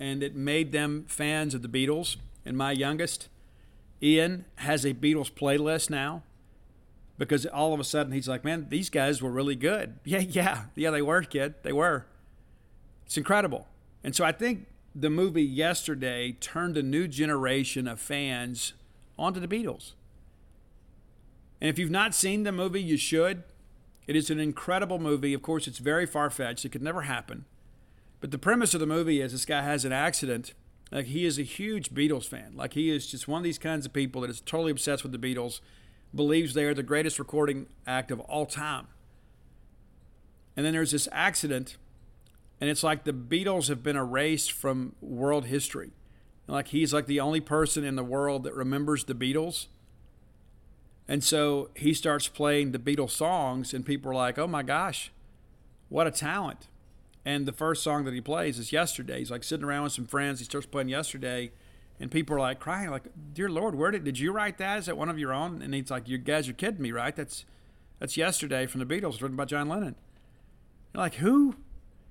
[SPEAKER 1] And it made them fans of the Beatles. And my youngest, Ian, has a Beatles playlist now because all of a sudden he's like, man, these guys were really good. (laughs) Yeah, yeah, yeah, they were, kid. They were. It's incredible. And so I think the movie yesterday turned a new generation of fans onto the Beatles. And if you've not seen the movie, you should. It is an incredible movie. Of course, it's very far fetched, it could never happen. But the premise of the movie is this guy has an accident. Like, he is a huge Beatles fan. Like, he is just one of these kinds of people that is totally obsessed with the Beatles believes they are the greatest recording act of all time. And then there's this accident, and it's like the Beatles have been erased from world history. Like he's like the only person in the world that remembers the Beatles. And so he starts playing the Beatles songs, and people are like, oh my gosh, what a talent. And the first song that he plays is Yesterday. He's like sitting around with some friends. He starts playing Yesterday and people are like crying, like, "Dear Lord, where did did you write that? Is that one of your own?" And he's like, "You guys are kidding me, right? That's that's yesterday from the Beatles, written by John Lennon." You're like, who?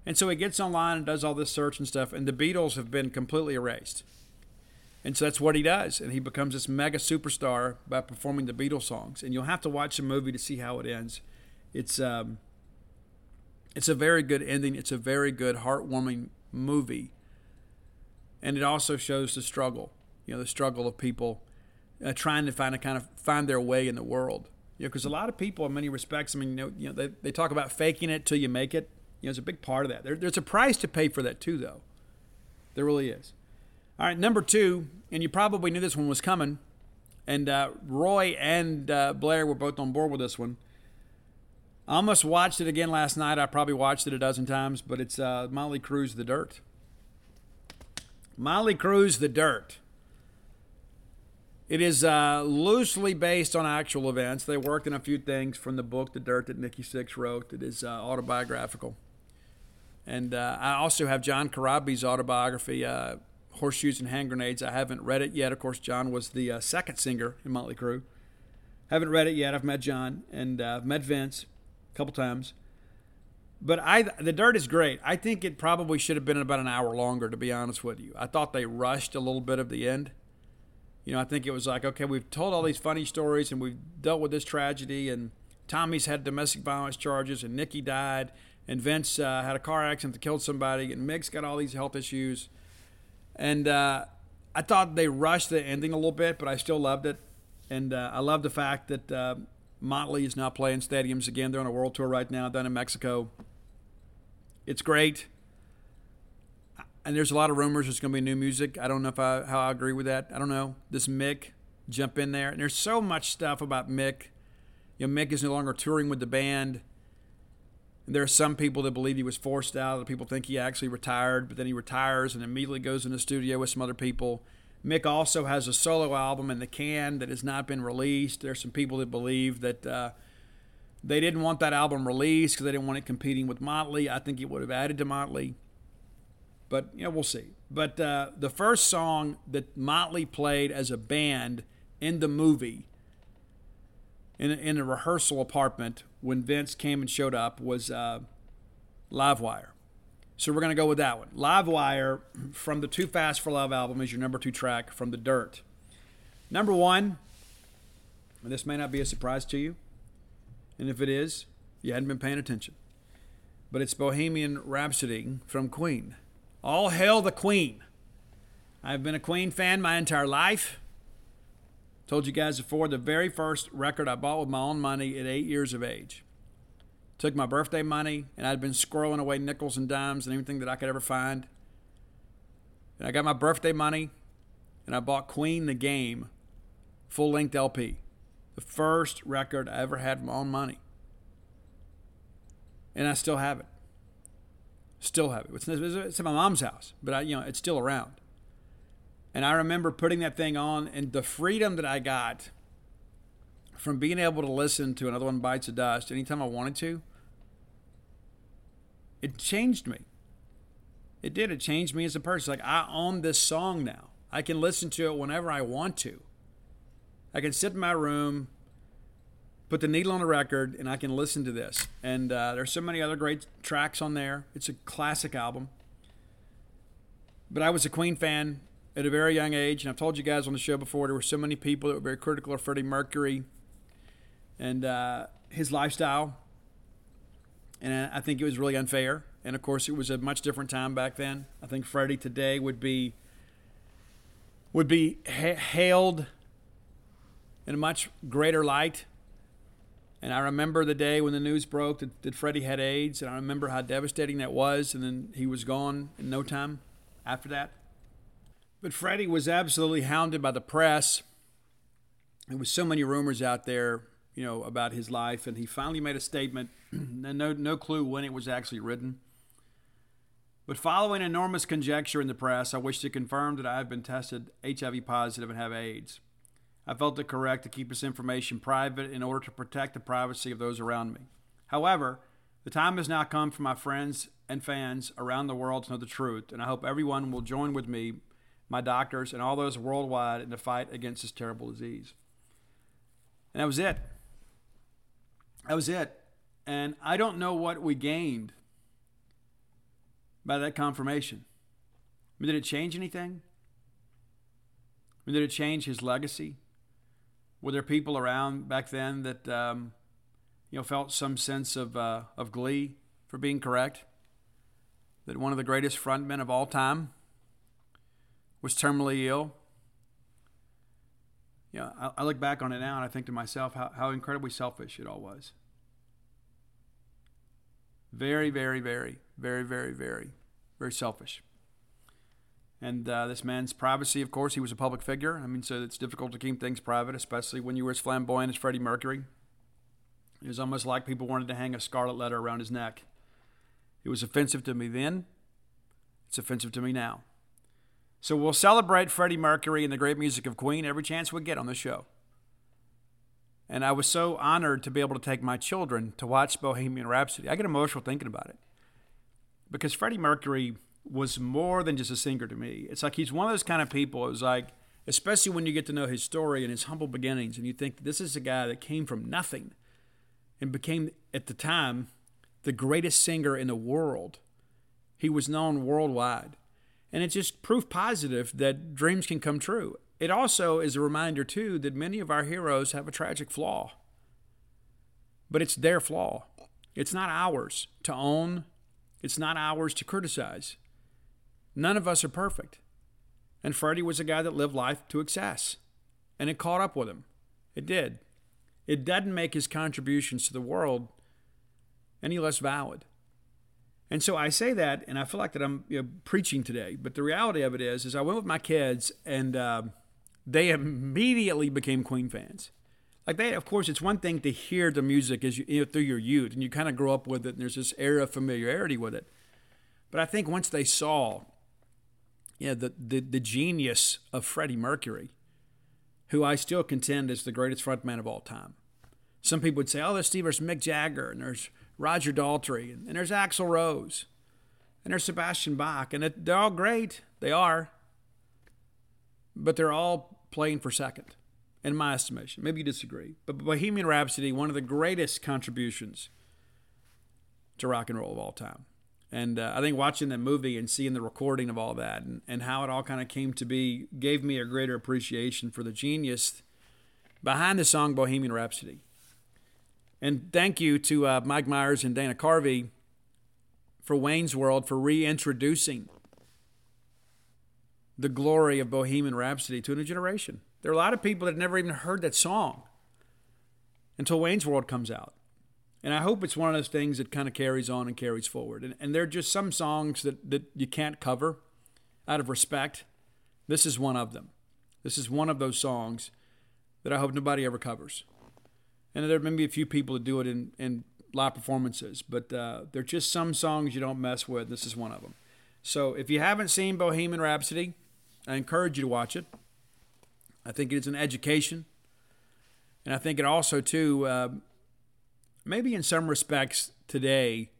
[SPEAKER 1] And so he gets online and does all this search and stuff, and the Beatles have been completely erased. And so that's what he does, and he becomes this mega superstar by performing the Beatles songs. And you'll have to watch the movie to see how it ends. It's um, it's a very good ending. It's a very good, heartwarming movie and it also shows the struggle, you know, the struggle of people uh, trying to find a kind of find their way in the world. You know, because a lot of people, in many respects, I mean, you know, you know, they, they talk about faking it till you make it. You know, it's a big part of that. There, there's a price to pay for that too, though. There really is. All right, number two, and you probably knew this one was coming, and uh, Roy and uh, Blair were both on board with this one. I almost watched it again last night. I probably watched it a dozen times, but it's uh, Mötley Crüe's The Dirt. Mötley Crüe's The Dirt. It is uh, loosely based on actual events. They worked in a few things from the book The Dirt that Nikki Sixx wrote. It is uh, autobiographical. And uh, I also have John Corabi's autobiography, uh, Horseshoes and Hand Grenades. I haven't read it yet. Of course, John was the uh, second singer in Mötley Crüe. Haven't read it yet. I've met John and uh, I've met Vince a couple times. But I, the dirt is great. I think it probably should have been about an hour longer, to be honest with you. I thought they rushed a little bit of the end. You know, I think it was like, okay, we've told all these funny stories and we've dealt with this tragedy, and Tommy's had domestic violence charges, and Nikki died, and Vince uh, had a car accident that killed somebody, and Mick's got all these health issues. And uh, I thought they rushed the ending a little bit, but I still loved it. And uh, I love the fact that uh, Motley is now playing stadiums again. They're on a world tour right now down in Mexico. It's great. And there's a lot of rumors there's going to be new music. I don't know if I, how I agree with that. I don't know. This Mick jump in there. And there's so much stuff about Mick. You know, Mick is no longer touring with the band. And there are some people that believe he was forced out. Other people think he actually retired, but then he retires and immediately goes in the studio with some other people. Mick also has a solo album in the can that has not been released. There's some people that believe that uh, they didn't want that album released because they didn't want it competing with Motley. I think it would have added to Motley. But, you know, we'll see. But uh, the first song that Motley played as a band in the movie in in a rehearsal apartment when Vince came and showed up was uh, Livewire. So we're going to go with that one. Live Wire from the Too Fast for Love album is your number two track from The Dirt. Number one, and this may not be a surprise to you, and if it is, you hadn't been paying attention. But it's Bohemian Rhapsody from Queen. All hail the Queen. I've been a Queen fan my entire life. Told you guys before, the very first record I bought with my own money at eight years of age. Took my birthday money, and I'd been squirreling away nickels and dimes and everything that I could ever find. And I got my birthday money, and I bought Queen the Game full length LP. The first record I ever had with my own money. And I still have it. Still have it. It's, it's in my mom's house, but I, you know, it's still around. And I remember putting that thing on and the freedom that I got from being able to listen to another one bites of dust anytime I wanted to. It changed me. It did. It changed me as a person. Like I own this song now. I can listen to it whenever I want to. I can sit in my room, put the needle on the record, and I can listen to this. And uh, there's so many other great tracks on there. It's a classic album. But I was a Queen fan at a very young age, and I've told you guys on the show before, there were so many people that were very critical of Freddie Mercury and uh, his lifestyle, and I think it was really unfair. And of course, it was a much different time back then. I think Freddie today would be would be ha- hailed in a much greater light. And I remember the day when the news broke that, that Freddie had AIDS, and I remember how devastating that was. And then he was gone in no time after that. But Freddie was absolutely hounded by the press. There was so many rumors out there, you know, about his life, and he finally made a statement. (clears throat) no, no clue when it was actually written. But following enormous conjecture in the press, I wish to confirm that I have been tested HIV positive and have AIDS. I felt it correct to keep this information private in order to protect the privacy of those around me. However, the time has now come for my friends and fans around the world to know the truth, and I hope everyone will join with me my doctors, and all those worldwide in the fight against this terrible disease. And that was it. That was it. And I don't know what we gained by that confirmation. I mean, did it change anything? I mean, did it change his legacy? Were there people around back then that um, you know felt some sense of uh, of glee for being correct? That one of the greatest frontmen of all time was terminally ill. Yeah, I, I look back on it now and I think to myself how, how incredibly selfish it all was. Very, very, very, very, very, very, very selfish. And uh, this man's privacy, of course, he was a public figure. I mean, so it's difficult to keep things private, especially when you were as flamboyant as Freddie Mercury. It was almost like people wanted to hang a scarlet letter around his neck. It was offensive to me then. It's offensive to me now. So we'll celebrate Freddie Mercury and the great music of Queen every chance we get on the show. And I was so honored to be able to take my children to watch Bohemian Rhapsody. I get emotional thinking about it. Because Freddie Mercury was more than just a singer to me. It's like he's one of those kind of people. It was like, especially when you get to know his story and his humble beginnings, and you think this is a guy that came from nothing and became, at the time, the greatest singer in the world. He was known worldwide. And it's just proof positive that dreams can come true. It also is a reminder, too, that many of our heroes have a tragic flaw. But it's their flaw. It's not ours to own, it's not ours to criticize. None of us are perfect. And Freddie was a guy that lived life to excess, and it caught up with him. It did. It doesn't make his contributions to the world any less valid. And so I say that, and I feel like that I'm you know, preaching today. But the reality of it is, is I went with my kids, and uh, they immediately became Queen fans. Like they, of course, it's one thing to hear the music as you, you know, through your youth, and you kind of grow up with it, and there's this air of familiarity with it. But I think once they saw, yeah, the, the the genius of Freddie Mercury, who I still contend is the greatest frontman of all time. Some people would say, "Oh, there's Steve, there's Mick Jagger, and there's Roger Daltrey, and there's Axl Rose, and there's Sebastian Bach, and they're all great. They are, but they're all playing for second, in my estimation. Maybe you disagree, but Bohemian Rhapsody, one of the greatest contributions to rock and roll of all time. And uh, I think watching that movie and seeing the recording of all that and, and how it all kind of came to be gave me a greater appreciation for the genius behind the song Bohemian Rhapsody. And thank you to uh, Mike Myers and Dana Carvey for Wayne's World for reintroducing the glory of Bohemian Rhapsody to a new generation. There are a lot of people that never even heard that song until Wayne's World comes out. And I hope it's one of those things that kind of carries on and carries forward. And, and there are just some songs that, that you can't cover out of respect. This is one of them. This is one of those songs that I hope nobody ever covers. And there may be a few people that do it in, in live performances, but uh, there are just some songs you don't mess with. This is one of them. So if you haven't seen Bohemian Rhapsody, I encourage you to watch it. I think it's an education. And I think it also, too, uh, maybe in some respects today,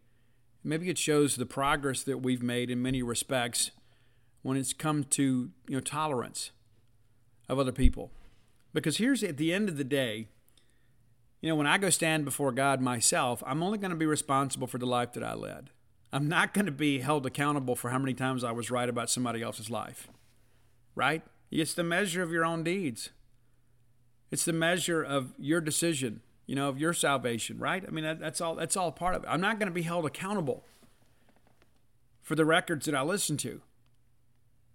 [SPEAKER 1] maybe it shows the progress that we've made in many respects when it's come to you know tolerance of other people. Because here's at the end of the day, you know, when I go stand before God myself, I'm only going to be responsible for the life that I led. I'm not going to be held accountable for how many times I was right about somebody else's life. Right? It's the measure of your own deeds. It's the measure of your decision you know, of your salvation, right? I mean, that, that's all. That's all part of it. I'm not going to be held accountable for the records that I listen to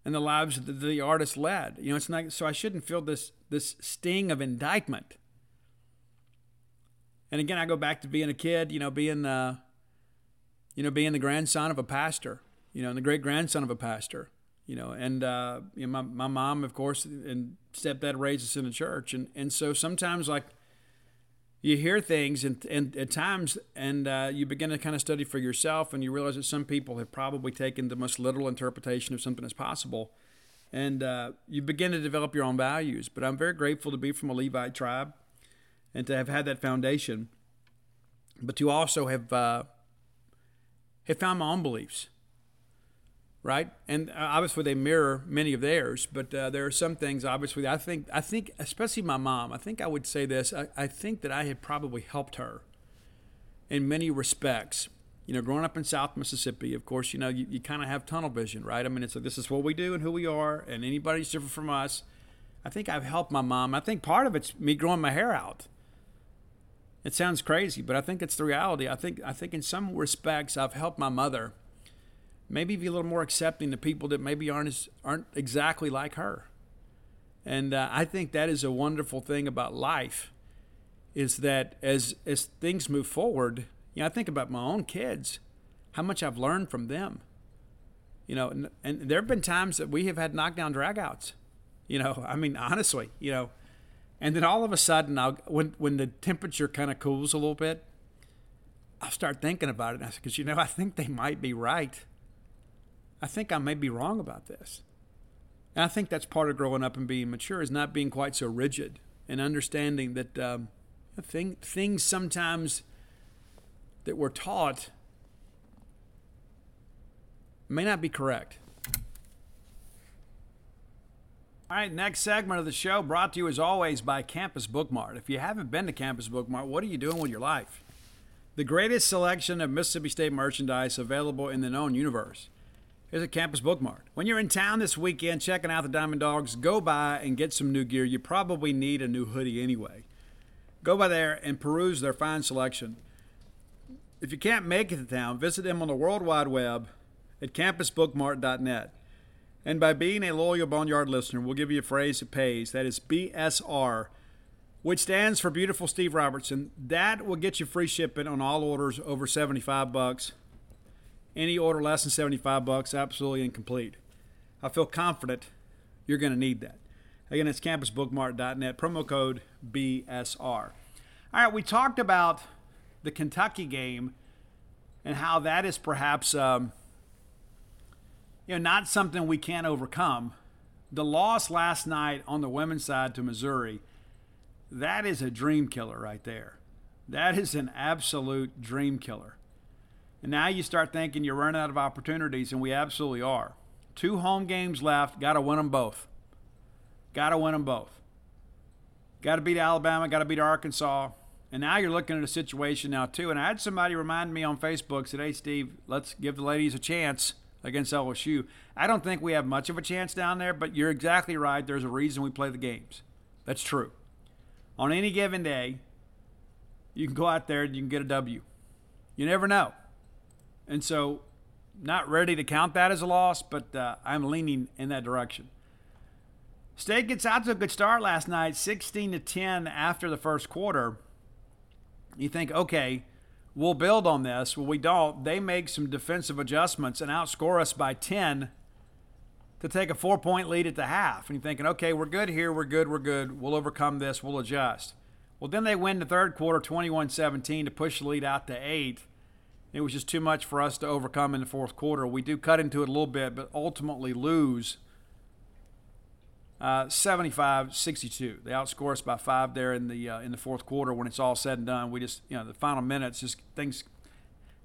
[SPEAKER 1] and the lives that the artist led. You know, it's not. So I shouldn't feel this this sting of indictment. And again, I go back to being a kid. You know, being uh, you know, being the grandson of a pastor. You know, and the great grandson of a pastor. You know, and uh, you know, my my mom, of course, and stepdad raised us in the church, and and so sometimes like you hear things and, and at times and uh, you begin to kind of study for yourself and you realize that some people have probably taken the most literal interpretation of something as possible and uh, you begin to develop your own values but i'm very grateful to be from a levite tribe and to have had that foundation but to also have uh, have found my own beliefs right? And uh, obviously they mirror many of theirs, but uh, there are some things. Obviously, I think I think especially my mom. I think I would say this. I, I think that I had probably helped her in many respects. You know, growing up in South Mississippi, of course, you know you, you kind of have tunnel vision, right? I mean, it's like this is what we do and who we are, and anybody's different from us. I think I've helped my mom. I think part of it's me growing my hair out. It sounds crazy, but I think it's the reality. I think I think in some respects I've helped my mother maybe be a little more accepting to people that maybe aren't as, aren't exactly like her. And uh, I think that is a wonderful thing about life, is that as as things move forward, you know, I think about my own kids, how much I've learned from them. You know, and, and there have been times that we have had knockdown dragouts. You know, I mean, honestly, you know, and then all of a sudden, I'll, when when the temperature kind of cools a little bit, I'll start thinking about it. And I said, because you know, I think they might be right. I think I may be wrong about this. And I think that's part of growing up and being mature is not being quite so rigid and understanding that um, thing, things sometimes that we're taught may not be correct. All right, next segment of the show brought to you as always by Campus Bookmart. If you haven't been to Campus Bookmart, what are you doing with your life? The greatest selection of Mississippi State merchandise available in the known universe is at Campus Bookmart. When you're in town this weekend checking out the Diamond Dogs, go by and get some new gear. You probably need a new hoodie anyway. Go by there and peruse their fine selection. If you can't make it to town, visit them on the World Wide Web at campusbookmart.net. And by being a loyal Boneyard listener, we'll give you a phrase that pays. That is BSR which stands for Beautiful Steve Robertson. That will get you free shipping on all orders over 75 bucks. Any order less than 75 bucks, absolutely incomplete. I feel confident you're going to need that. Again, it's campusbookmart.net, promo code BSR. All right, we talked about the Kentucky game and how that is perhaps um, you know not something we can't overcome. The loss last night on the women's side to Missouri, that is a dream killer right there. That is an absolute dream killer. And now you start thinking you're running out of opportunities, and we absolutely are. Two home games left, got to win them both. Got to win them both. Got to beat Alabama, got to beat Arkansas. And now you're looking at a situation now, too. And I had somebody remind me on Facebook, said, hey, Steve, let's give the ladies a chance against LSU. I don't think we have much of a chance down there, but you're exactly right. There's a reason we play the games. That's true. On any given day, you can go out there and you can get a W. You never know. And so, not ready to count that as a loss, but uh, I'm leaning in that direction. State gets out to a good start last night, 16 to 10 after the first quarter. You think, okay, we'll build on this. Well, we don't. They make some defensive adjustments and outscore us by 10 to take a four point lead at the half. And you're thinking, okay, we're good here. We're good. We're good. We'll overcome this. We'll adjust. Well, then they win the third quarter 21 17 to push the lead out to eight. It was just too much for us to overcome in the fourth quarter. We do cut into it a little bit, but ultimately lose uh, 75-62. They outscore us by five there in the uh, in the fourth quarter. When it's all said and done, we just you know the final minutes just things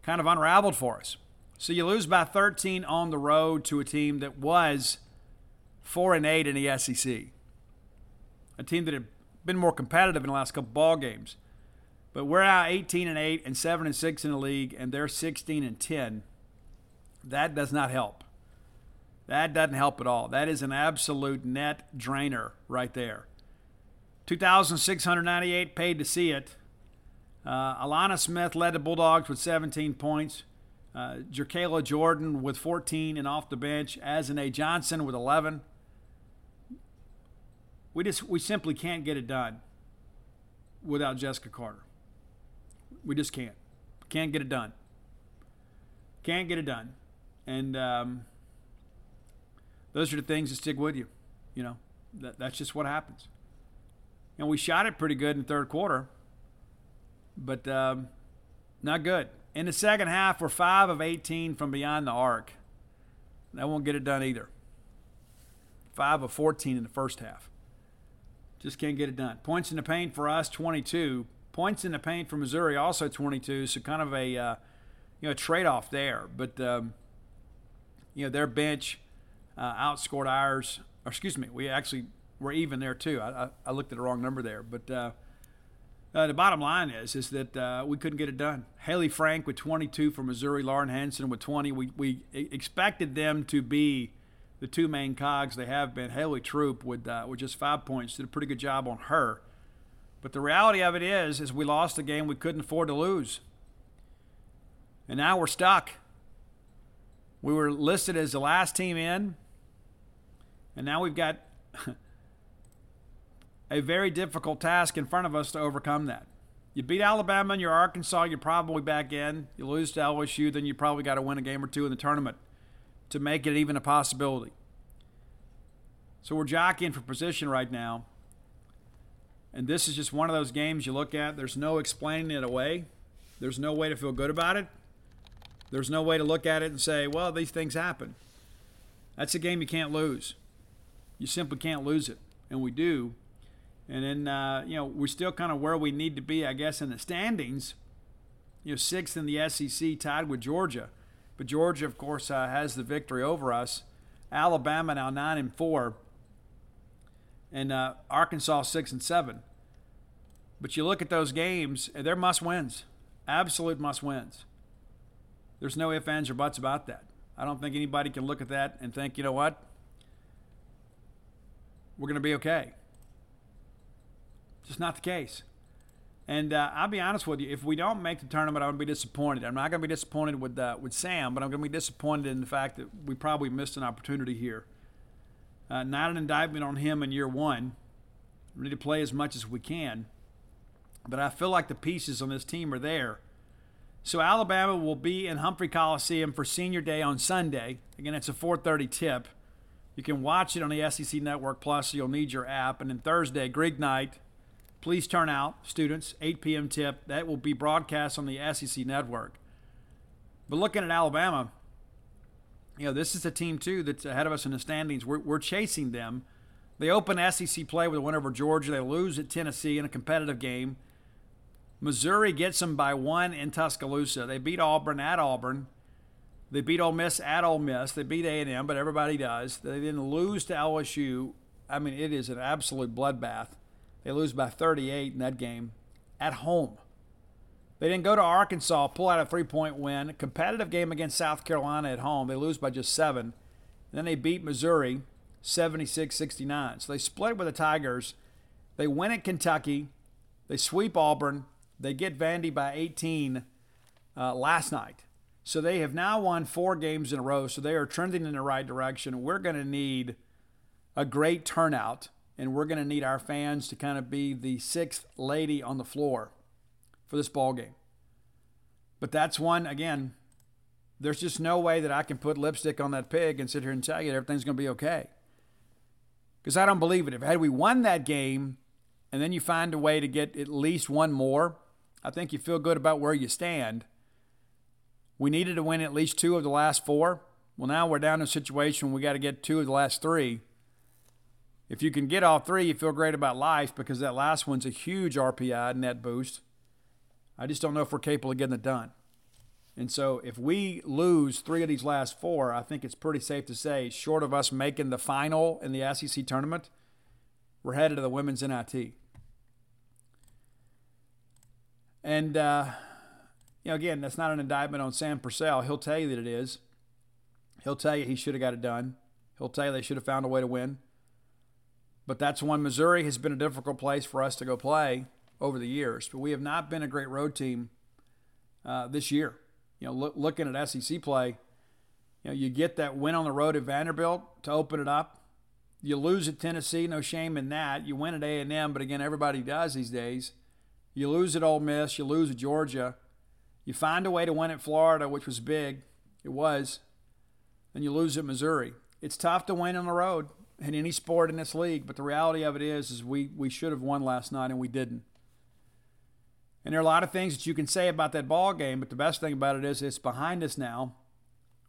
[SPEAKER 1] kind of unraveled for us. So you lose by 13 on the road to a team that was four and eight in the SEC, a team that had been more competitive in the last couple ball games. But we're now 18 and 8 and 7 and 6 in the league, and they're 16 and 10. That does not help. That doesn't help at all. That is an absolute net drainer right there. 2,698 paid to see it. Uh, Ahlana Smith led the Bulldogs with 17 points. Uh, Jordan with 14 and off the bench. A. Johnson with 11. We just we simply can't get it done without Jessika Carter. We just can't. Can't get it done. Can't get it done. And um, those are the things that stick with you. You know, that, that's just what happens. And we shot it pretty good in the third quarter, but um, not good. In the second half, we're 5 of 18 from beyond the arc. That won't get it done either. 5 of 14 in the first half. Just can't get it done. Points in the paint for us, 22. Points in the paint for Missouri, also 22. So kind of a uh, you know trade off there. But um, you know their bench uh, outscored ours. Or excuse me, we actually were even there too. I, I, I looked at the wrong number there, but uh, uh, the bottom line is is that uh, we couldn't get it done. Hayley Frank with 22 for Missouri, Lauren Hansen with 20. We we expected them to be the two main cogs they have been. Haley Troop with uh, with just five points did a pretty good job on her. But the reality of it is, is we lost a game we couldn't afford to lose, and now we're stuck. We were listed as the last team in, and now we've got (laughs) a very difficult task in front of us to overcome that. You beat Alabama and you're Arkansas, you're probably back in. You lose to LSU, then you probably got to win a game or two in the tournament to make it even a possibility. So we're jockeying for position right now. And this is just one of those games you look at, there's no explaining it away. There's no way to feel good about it. There's no way to look at it and say, well, these things happen. That's a game you can't lose. You simply can't lose it. And we do. And then, uh, you know, we're still kind of where we need to be, I guess, in the standings. You know, sixth in the SEC, tied with Georgia. But Georgia, of course, uh, has the victory over us. Alabama now 9 and 4. And uh, Arkansas 6 and 7. But you look at those games, they're must wins. Absolute must wins. There's no ifs, ands, or buts about that. I don't think anybody can look at that and think, you know what? We're going to be okay. Just not the case. And uh, I'll be honest with you, if we don't make the tournament, I'm going to be disappointed. I'm not going to be disappointed with uh, with Sam, but I'm going to be disappointed in the fact that we probably missed an opportunity here. Uh, not an indictment on him in year one. We need to play as much as we can. But I feel like the pieces on this team are there. So Alabama will be in Humphrey Coliseum for Senior Day on Sunday. Again, it's a 4:30 tip. You can watch it on the SEC Network Plus. You'll need your app. And then Thursday, Greek night. Please turn out, students. 8 p.m. tip. That will be broadcast on the SEC Network. But looking at Alabama, you know this is a team too that's ahead of us in the standings. We're, we're chasing them. They open SEC play with a win over Georgia. They lose at Tennessee in a competitive game. Missouri gets them by one in Tuscaloosa. They beat Auburn at Auburn. They beat Ole Miss at Ole Miss. They beat A&M, but everybody does. They didn't lose to LSU. I mean, it is an absolute bloodbath. They lose by 38 in that game at home. They didn't go to Arkansas, pull out a three-point win. Competitive game against South Carolina at home. They lose by just seven. And then they beat Missouri 76-69. So they split with the Tigers. They win at Kentucky. They sweep Auburn. They get Vandy by 18 uh, last night. So they have now won four games in a row. So they are trending in the right direction. We're going to need a great turnout, and we're going to need our fans to kind of be the sixth lady on the floor for this ball game. But that's one again. There's just no way that I can put lipstick on that pig and sit here and tell you everything's going to be okay. Because I don't believe it. If had we won that game, and then you find a way to get at least one more, I think you feel good about where you stand. We needed to win at least two of the last four. Well, now we're down in a situation where we got to get two of the last three. If you can get all three, you feel great about life because that last one's a huge RPI net boost. I just don't know if we're capable of getting it done. And so if we lose three of these last four, I think it's pretty safe to say, short of us making the final in the SEC tournament, we're headed to the women's NIT. And, uh, you know, again, that's not an indictment on Sam Purcell. He'll tell you that it is. He'll tell you he should have got it done. He'll tell you they should have found a way to win. But that's one Missouri has been a difficult place for us to go play over the years. But we have not been a great road team uh, this year. You know, look, looking at SEC play, you know, you get that win on the road at Vanderbilt to open it up. You lose at Tennessee, no shame in that. You win at A&M, but again, everybody does these days. You lose at Ole Miss, you lose at Georgia. You find a way to win at Florida, which was big. It was. And you lose at Missouri. It's tough to win on the road in any sport in this league, but the reality of it is is we we should have won last night and we didn't. And there are a lot of things that you can say about that ball game, but the best thing about it is it's behind us now.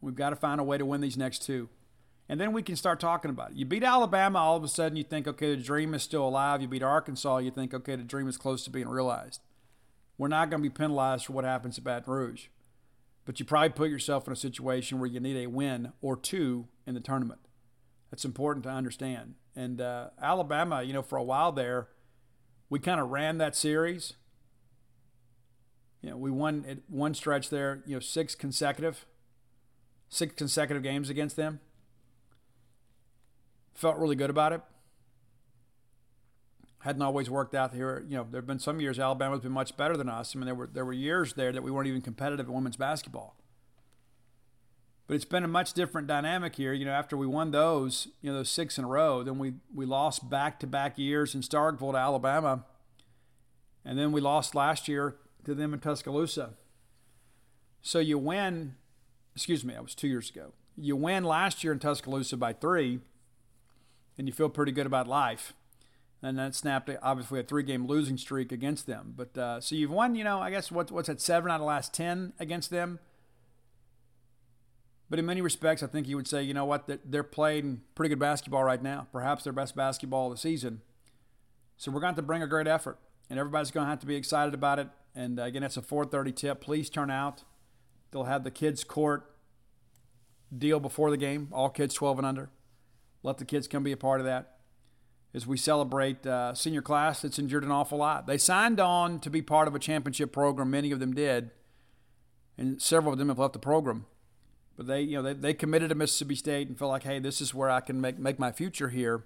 [SPEAKER 1] We've got to find a way to win these next two. And then we can start talking about it. You beat Alabama, all of a sudden you think, okay, the dream is still alive. You beat Arkansas, you think, okay, the dream is close to being realized. We're not going to be penalized for what happens at Baton Rouge. But you probably put yourself in a situation where you need a win or two in the tournament. That's important to understand. And uh, Alabama, you know, for a while there, we kind of ran that series. You know, we won at one stretch there, you know, six consecutive, six consecutive games against them. Felt really good about it. Hadn't always worked out here. You know, there have been some years Alabama's been much better than us. I mean, there were there were years there that we weren't even competitive in women's basketball. But it's been a much different dynamic here. You know, after we won those, you know, those six in a row, then we we lost back to back years in Starkville to Alabama, and then we lost last year to them in Tuscaloosa. So you win. Excuse me, that was two years ago. You win last year in Tuscaloosa by three and you feel pretty good about life. And that snapped obviously a three-game losing streak against them. But uh, so you've won, you know, I guess what, what's that seven out of the last ten against them. But in many respects, I think you would say, you know what, they're playing pretty good basketball right now. Perhaps their best basketball of the season. So we're going to, to bring a great effort, and everybody's going to have to be excited about it. And uh, again, it's a 4:30 tip. Please turn out. They'll have the kids' court deal before the game. All kids 12 and under. Let the kids come be a part of that as we celebrate uh, senior class that's endured an awful lot. They signed on to be part of a championship program. Many of them did, and several of them have left the program. But they, you know, they, they committed to Mississippi State and feel like, hey, this is where I can make make my future here.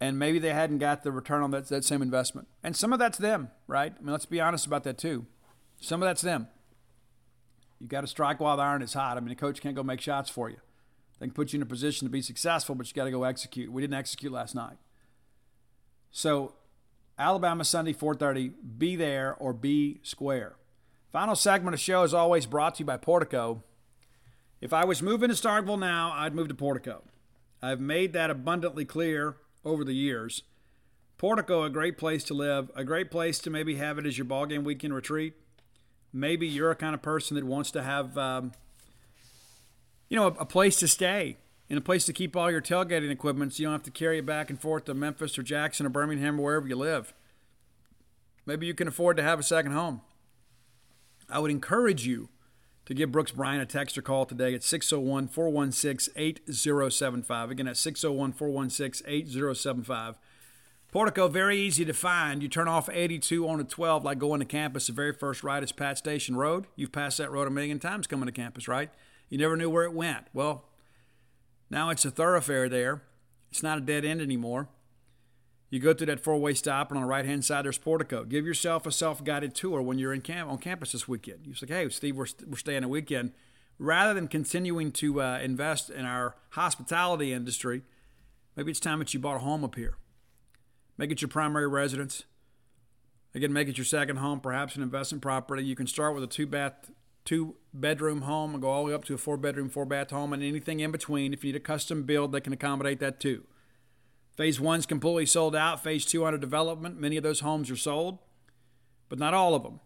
[SPEAKER 1] And maybe they hadn't got the return on that, that same investment. And some of that's them, right? I mean, let's be honest about that too. Some of that's them. You got to strike while the iron is hot. I mean, a coach can't go make shots for you. They can put you in a position to be successful, but you got to go execute. We didn't execute last night. So Alabama Sunday 4:30. Be there or be square. Final segment of show is always brought to you by Portico. If I was moving to Starkville now, I'd move to Portico. I've made that abundantly clear over the years. Portico, a great place to live, a great place to maybe have it as your ballgame weekend retreat. Maybe you're a kind of person that wants to have, um, you know, a, a place to stay and a place to keep all your tailgating equipment so you don't have to carry it back and forth to Memphis or Jackson or Birmingham or wherever you live. Maybe you can afford to have a second home. I would encourage you to give Brooks Bryan a text or call today at 601 416 8075. Again, at 601 416 8075. Portico, very easy to find. You turn off 82 on a 12, like going to campus. The very first right is Pat Station Road. You've passed that road a million times coming to campus, right? You never knew where it went. Well, now it's a thoroughfare there. It's not a dead end anymore. You go through that four-way stop, and on the right-hand side there's Portico. Give yourself a self-guided tour when you're in camp on campus this weekend. You say, "Hey, Steve, we're, we're staying a weekend." Rather than continuing to uh, invest in our hospitality industry, maybe it's time that you bought a home up here. Make it your primary residence. Again, make it your second home, perhaps an investment property. You can start with a two-bath two bedroom home and go all the way up to a four bedroom, four bath home and anything in between. If you need a custom build, they can accommodate that too. Phase one's completely sold out. Phase two under development. Many of those homes are sold, but not all of them.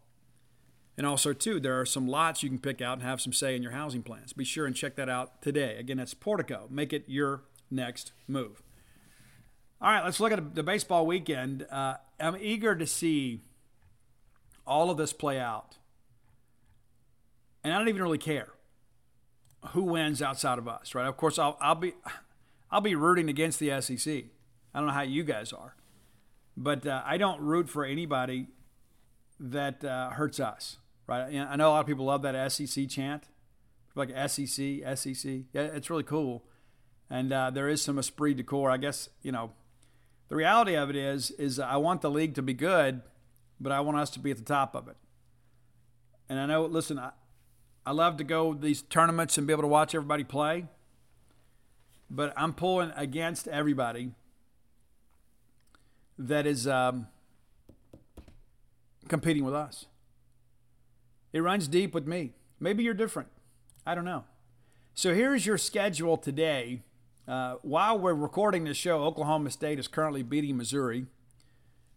[SPEAKER 1] And also, too, there are some lots you can pick out and have some say in your housing plans. Be sure and check that out today. Again, that's Portico. Make it your next move. All right, let's look at the baseball weekend. Uh, I'm eager to see all of this play out and I don't even really care who wins outside of us, right? Of course, I'll, I'll be I'll be rooting against the SEC. I don't know how you guys are, but uh, I don't root for anybody that uh, hurts us, right? I know a lot of people love that SEC chant, like SEC, SEC. Yeah, it's really cool, and uh, there is some esprit de corps. I guess you know, the reality of it is, is I want the league to be good, but I want us to be at the top of it. And I know, listen, I love to go these tournaments and be able to watch everybody play. But I'm pulling against everybody that is um, competing with us. It runs deep with me. Maybe you're different. I don't know. So here's your schedule today. Uh, while we're recording this show, Oklahoma State is currently beating Missouri.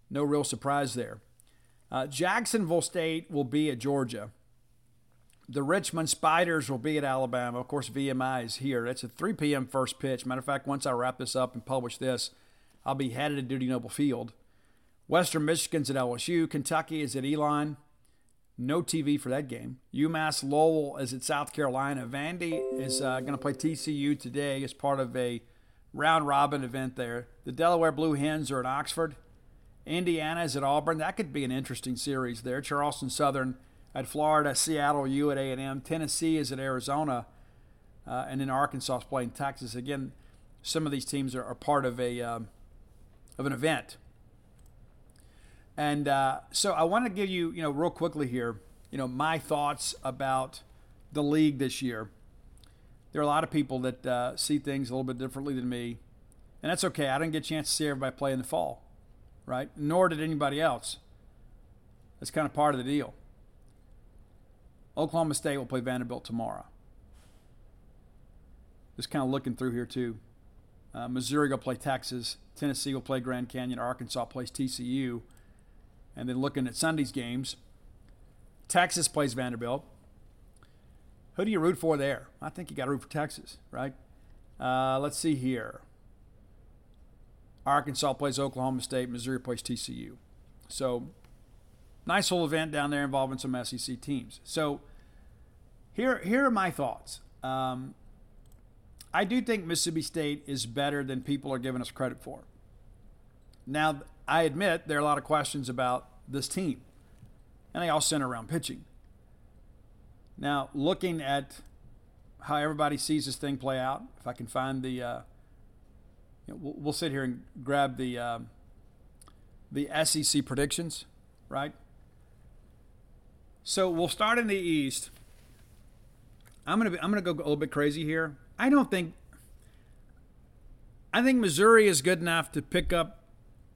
[SPEAKER 1] No real surprise there. Uh, Jacksonville State will be at Georgia. The Richmond Spiders will be at Alabama. Of course, VMI is here. It's a 3 p.m. first pitch. Matter of fact, once I wrap this up and publish this, I'll be headed to Dudy Noble Field. Western Michigan's at LSU. Kentucky is at Elon. No TV for that game. UMass Lowell is at South Carolina. Vandy is uh, going to play TCU today as part of a round robin event there. The Delaware Blue Hens are at Oxford. Indiana is at Auburn. That could be an interesting series there. Charleston Southern at Florida, Seattle U at A&M, Tennessee is at Arizona, uh, and then Arkansas is playing Texas. Again, some of these teams are, are part of a um, of an event. And uh, so I want to give you, you know, real quickly here, you know, my thoughts about the league this year. There are a lot of people that uh, see things a little bit differently than me, and that's okay. I didn't get a chance to see everybody play in the fall, right? Nor did anybody else. That's kind of part of the deal. Oklahoma State will play Vanderbilt tomorrow. Just kind of looking through here too. Uh, Missouri will play Texas. Tennessee will play Grand Canyon. Arkansas plays TCU. And then looking at Sunday's games, Texas plays Vanderbilt. Who do you root for there? I think you got to root for Texas, right? Uh, let's see here. Arkansas plays Oklahoma State. Missouri plays TCU. So nice little event down there involving some SEC teams. So here, here are my thoughts. Um, I do think Mississippi State is better than people are giving us credit for. Now, I admit there are a lot of questions about this team, and they all center around pitching. Now, looking at how everybody sees this thing play out, if I can find the, uh, you know, we'll, we'll, sit here and grab the uh, the SEC predictions, right? So we'll start in the East. I'm gonna be, I'm gonna go a little bit crazy here. I don't think I think Missouri is good enough to pick up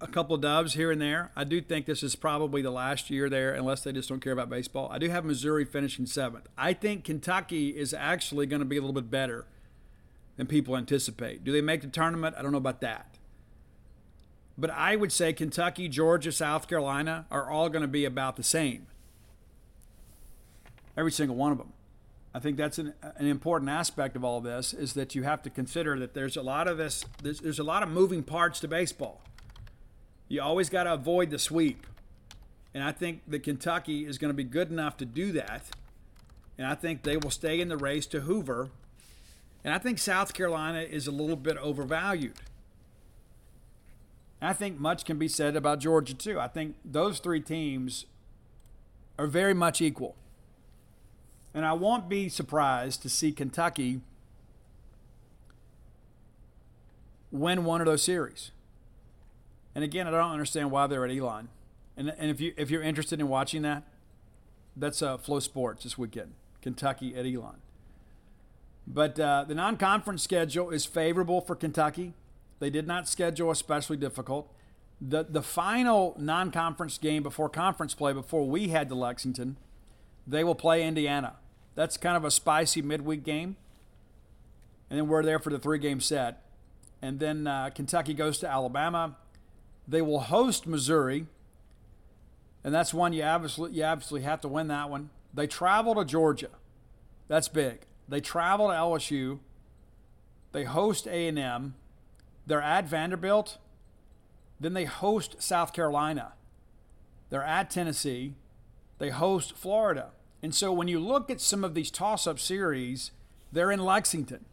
[SPEAKER 1] a couple of doves here and there. I do think this is probably the last year there, unless they just don't care about baseball. I do have Missouri finishing seventh. I think Kentucky is actually going to be a little bit better than people anticipate. Do they make the tournament? I don't know about that. But I would say Kentucky, Georgia, South Carolina are all going to be about the same. Every single one of them. I think that's an, an important aspect of all this is that you have to consider that there's a lot of this there's, there's a lot of moving parts to baseball. You always got to avoid the sweep. And I think that Kentucky is going to be good enough to do that. And I think they will stay in the race to Hoover. And I think South Carolina is a little bit overvalued. I think much can be said about Georgia, too. I think those three teams are very much equal. And I won't be surprised to see Kentucky win one of those series. And again, I don't understand why they're at Elon. And, and if you if you're interested in watching that, that's uh, FloSports this weekend, Kentucky at Elon. But uh, the non-conference schedule is favorable for Kentucky. They did not schedule especially difficult. The the final non-conference game before conference play before we head to Lexington, they will play Indiana. That's kind of a spicy midweek game. And then we're there for the three-game set. And then uh, Kentucky goes to Alabama. They will host Missouri, and that's one you absolutely, you obviously have to win that one. They travel to Georgia. That's big. They travel to LSU. They host A&M. They're at Vanderbilt. Then they host South Carolina. They're at Tennessee. They host Florida. And so when you look at some of these toss-up series, they're in Lexington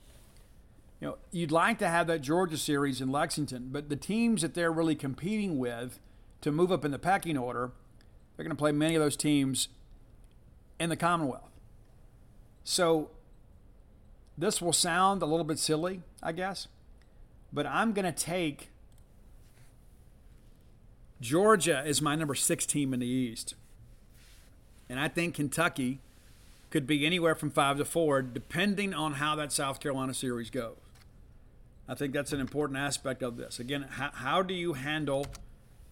[SPEAKER 1] you know, you'd like to have that Georgia series in Lexington, but the teams that they're really competing with to move up in the pecking order, they're going to play many of those teams in the Commonwealth. So this will sound a little bit silly, I guess, but I'm going to take Georgia as my number six team in the East. And I think Kentucky could be anywhere from five to four, depending on how that South Carolina series goes. I think that's an important aspect of this. Again, how, how do you handle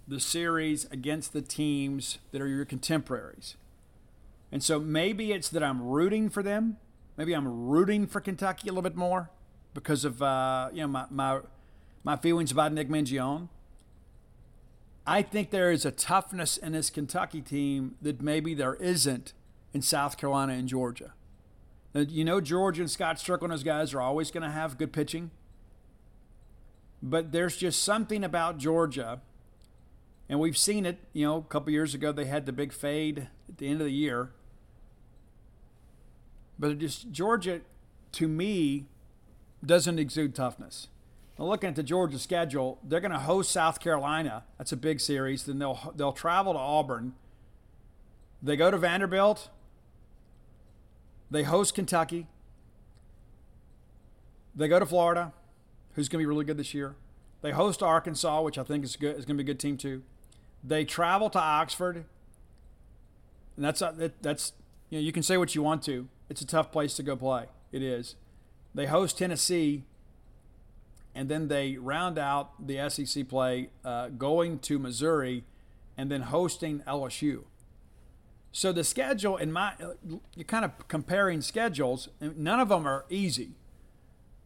[SPEAKER 1] the series against the teams that are your contemporaries? And so maybe it's that I'm rooting for them. Maybe I'm rooting for Kentucky a little bit more because of uh, you know my, my my feelings about Nick Mingione. I think there is a toughness in this Kentucky team that maybe there isn't in South Carolina and Georgia. Now, you know, Georgia and Scott Stricklin, those guys are always going to have good pitching. But there's just something about Georgia, and we've seen it. You know, a couple years ago they had the big fade at the end of the year. But just Georgia, to me, doesn't exude toughness. Looking at the Georgia schedule, they're going to host South Carolina. That's a big series. Then they'll they'll travel to Auburn. They go to Vanderbilt. They host Kentucky. They go to Florida who's going to be really good this year. They host Arkansas, which I think is good. Is going to be a good team too. They travel to Oxford, and that's uh, that's you know you can say what you want to. It's a tough place to go play. It is. They host Tennessee, and then they round out the SEC play uh, going to Missouri, and then hosting LSU. So the schedule in my you're kind of comparing schedules. None of them are easy.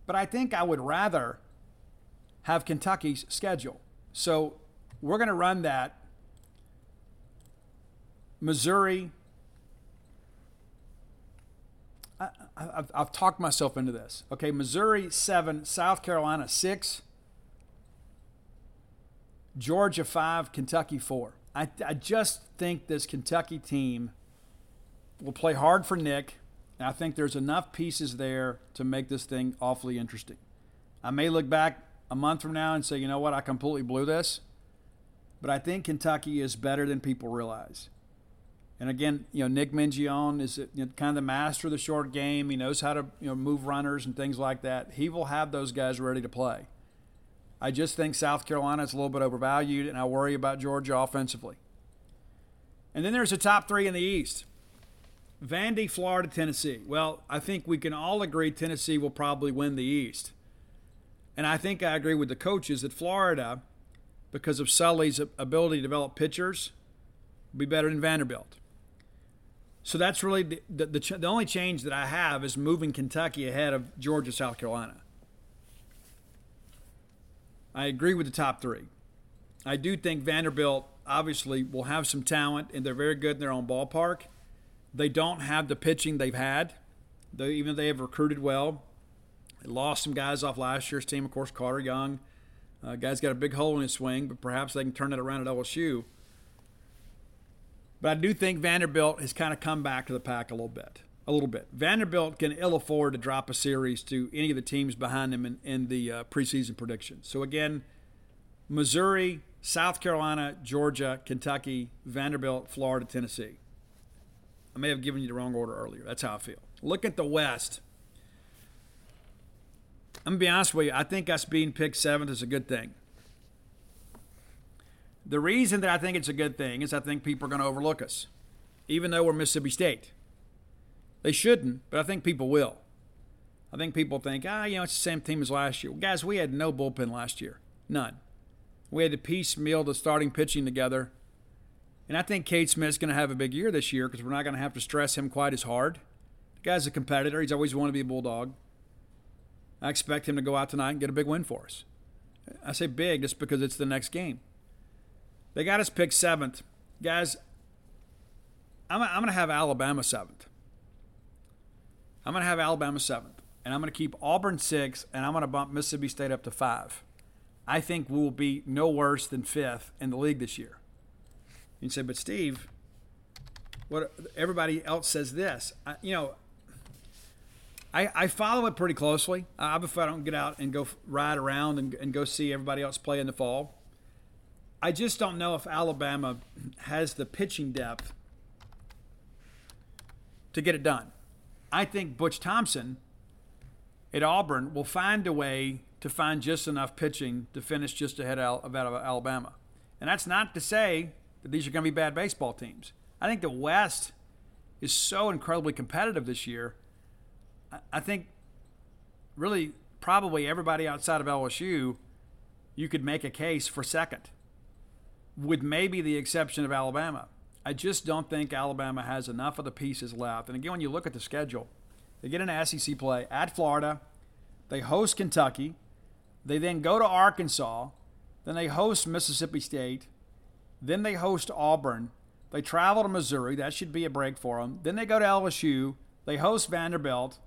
[SPEAKER 1] But I think I would rather have Kentucky's schedule. So we're going to run that. Missouri. I, have I've talked myself into this. Okay, Missouri, seven. South Carolina, six. Georgia, five. Kentucky, four. I, I just think this Kentucky team will play hard for Nick. And I think there's enough pieces there to make this thing awfully interesting. I may look back a month from now and say, you know what, I completely blew this. But I think Kentucky is better than people realize. And again, you know, Nick Mingione is you know, kind of the master of the short game. He knows how to you know move runners and things like that. He will have those guys ready to play. I just think South Carolina is a little bit overvalued, and I worry about Georgia offensively. And then there's the top three in the East. Vandy, Florida, Tennessee. Well, I think we can all agree Tennessee will probably win the East. And I think I agree with the coaches that Florida, because of Sully's ability to develop pitchers, will be better than Vanderbilt. So that's really the, the, the, the only change that I have is moving Kentucky ahead of Georgia, South Carolina. I agree with the top three. I do think Vanderbilt obviously will have some talent and they're very good in their own ballpark. They don't have the pitching they've had, though even though they have recruited well. They lost some guys off last year's team, of course, Carter Young. Uh, guy's got a big hole in his swing, but perhaps they can turn it around at LSU. But I do think Vanderbilt has kind of come back to the pack a little bit. A little bit. Vanderbilt can ill afford to drop a series to any of the teams behind them in, in the uh, preseason predictions. So again, Missouri, South Carolina, Georgia, Kentucky, Vanderbilt, Florida, Tennessee. I may have given you the wrong order earlier. That's how I feel. Look at the West. I'm gonna be honest with you. I think us being picked seventh is a good thing. The reason that I think it's a good thing is I think people are going to overlook us, even though we're Mississippi State. They shouldn't, but I think people will. I think people think, ah, you know, it's the same team as last year. Well, guys, we had no bullpen last year. None. We had to piecemeal the starting pitching together. And I think Cade Smith's going to have a big year this year because we're not going to have to stress him quite as hard. The guy's a competitor. He's always wanted to be a Bulldog. I expect him to go out tonight and get a big win for us. I say big just because it's the next game. They got us picked seventh. Guys, I'm, I'm going to have Alabama seventh. I'm going to have Alabama seventh. And I'm going to keep Auburn six, and I'm going to bump Mississippi State up to five. I think we will be no worse than fifth in the league this year. You say, but Steve, what everybody else says this. I, you know, I, I follow it pretty closely. I, if I don't get out and go ride around and, and go see everybody else play in the fall. I just don't know if Alabama has the pitching depth to get it done. I think Butch Thompson at Auburn will find a way to find just enough pitching to finish just ahead of Alabama. And that's not to say that these are going to be bad baseball teams. I think the West is so incredibly competitive this year. I think really probably everybody outside of LSU, you could make a case for second with maybe the exception of Alabama. I just don't think Alabama has enough of the pieces left. And again, when you look at the schedule, they get an SEC play at Florida, they host Kentucky, they then go to Arkansas, then they host Mississippi State, then they host Auburn, they travel to Missouri, that should be a break for them. Then they go to LSU, they host Vanderbilt,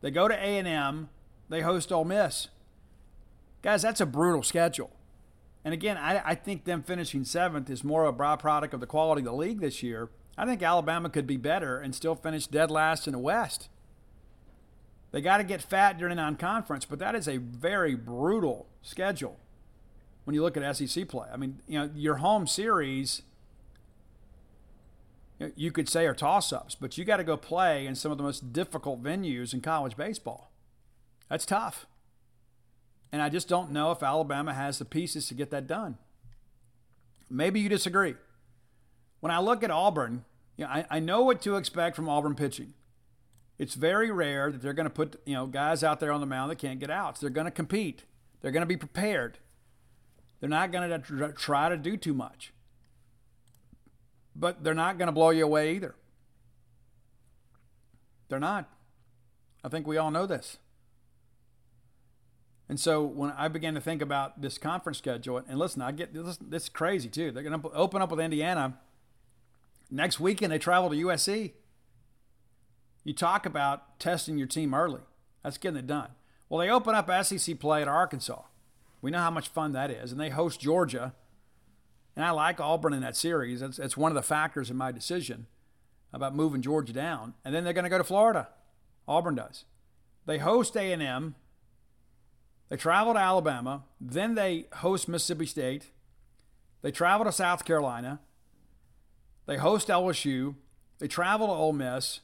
[SPEAKER 1] they go to A&M, they host Ole Miss. Guys, that's a brutal schedule. And again, I, I think them finishing seventh is more of a byproduct of the quality of the league this year. I think Alabama could be better and still finish dead last in the West. They got to get fat during the non-conference, but that is a very brutal schedule when you look at SEC play. I mean, you know, your home series you could say are toss-ups, but you got to go play in some of the most difficult venues in college baseball. That's tough. And I just don't know if Alabama has the pieces to get that done. Maybe you disagree. When I look at Auburn, you know, I, I know what to expect from Auburn pitching. It's very rare that they're going to put you know guys out there on the mound that can't get outs. They're going to compete. They're going to be prepared. They're not going to try to do too much. But they're not going to blow you away either. They're not. I think we all know this. And so when I began to think about this conference schedule, and listen, I get this, this is crazy too. They're going to open up with Indiana. Next weekend, they travel to USC. You talk about testing your team early. That's getting it done. Well, they open up SEC play at Arkansas. We know how much fun that is. And they host Georgia. And I like Auburn in that series. That's, one of the factors in my decision about moving Georgia down. And then they're going to go to Florida. Auburn does. They host A&M they travel to Alabama, then they host Mississippi State. They travel to South Carolina. They host LSU. They travel to Ole Miss,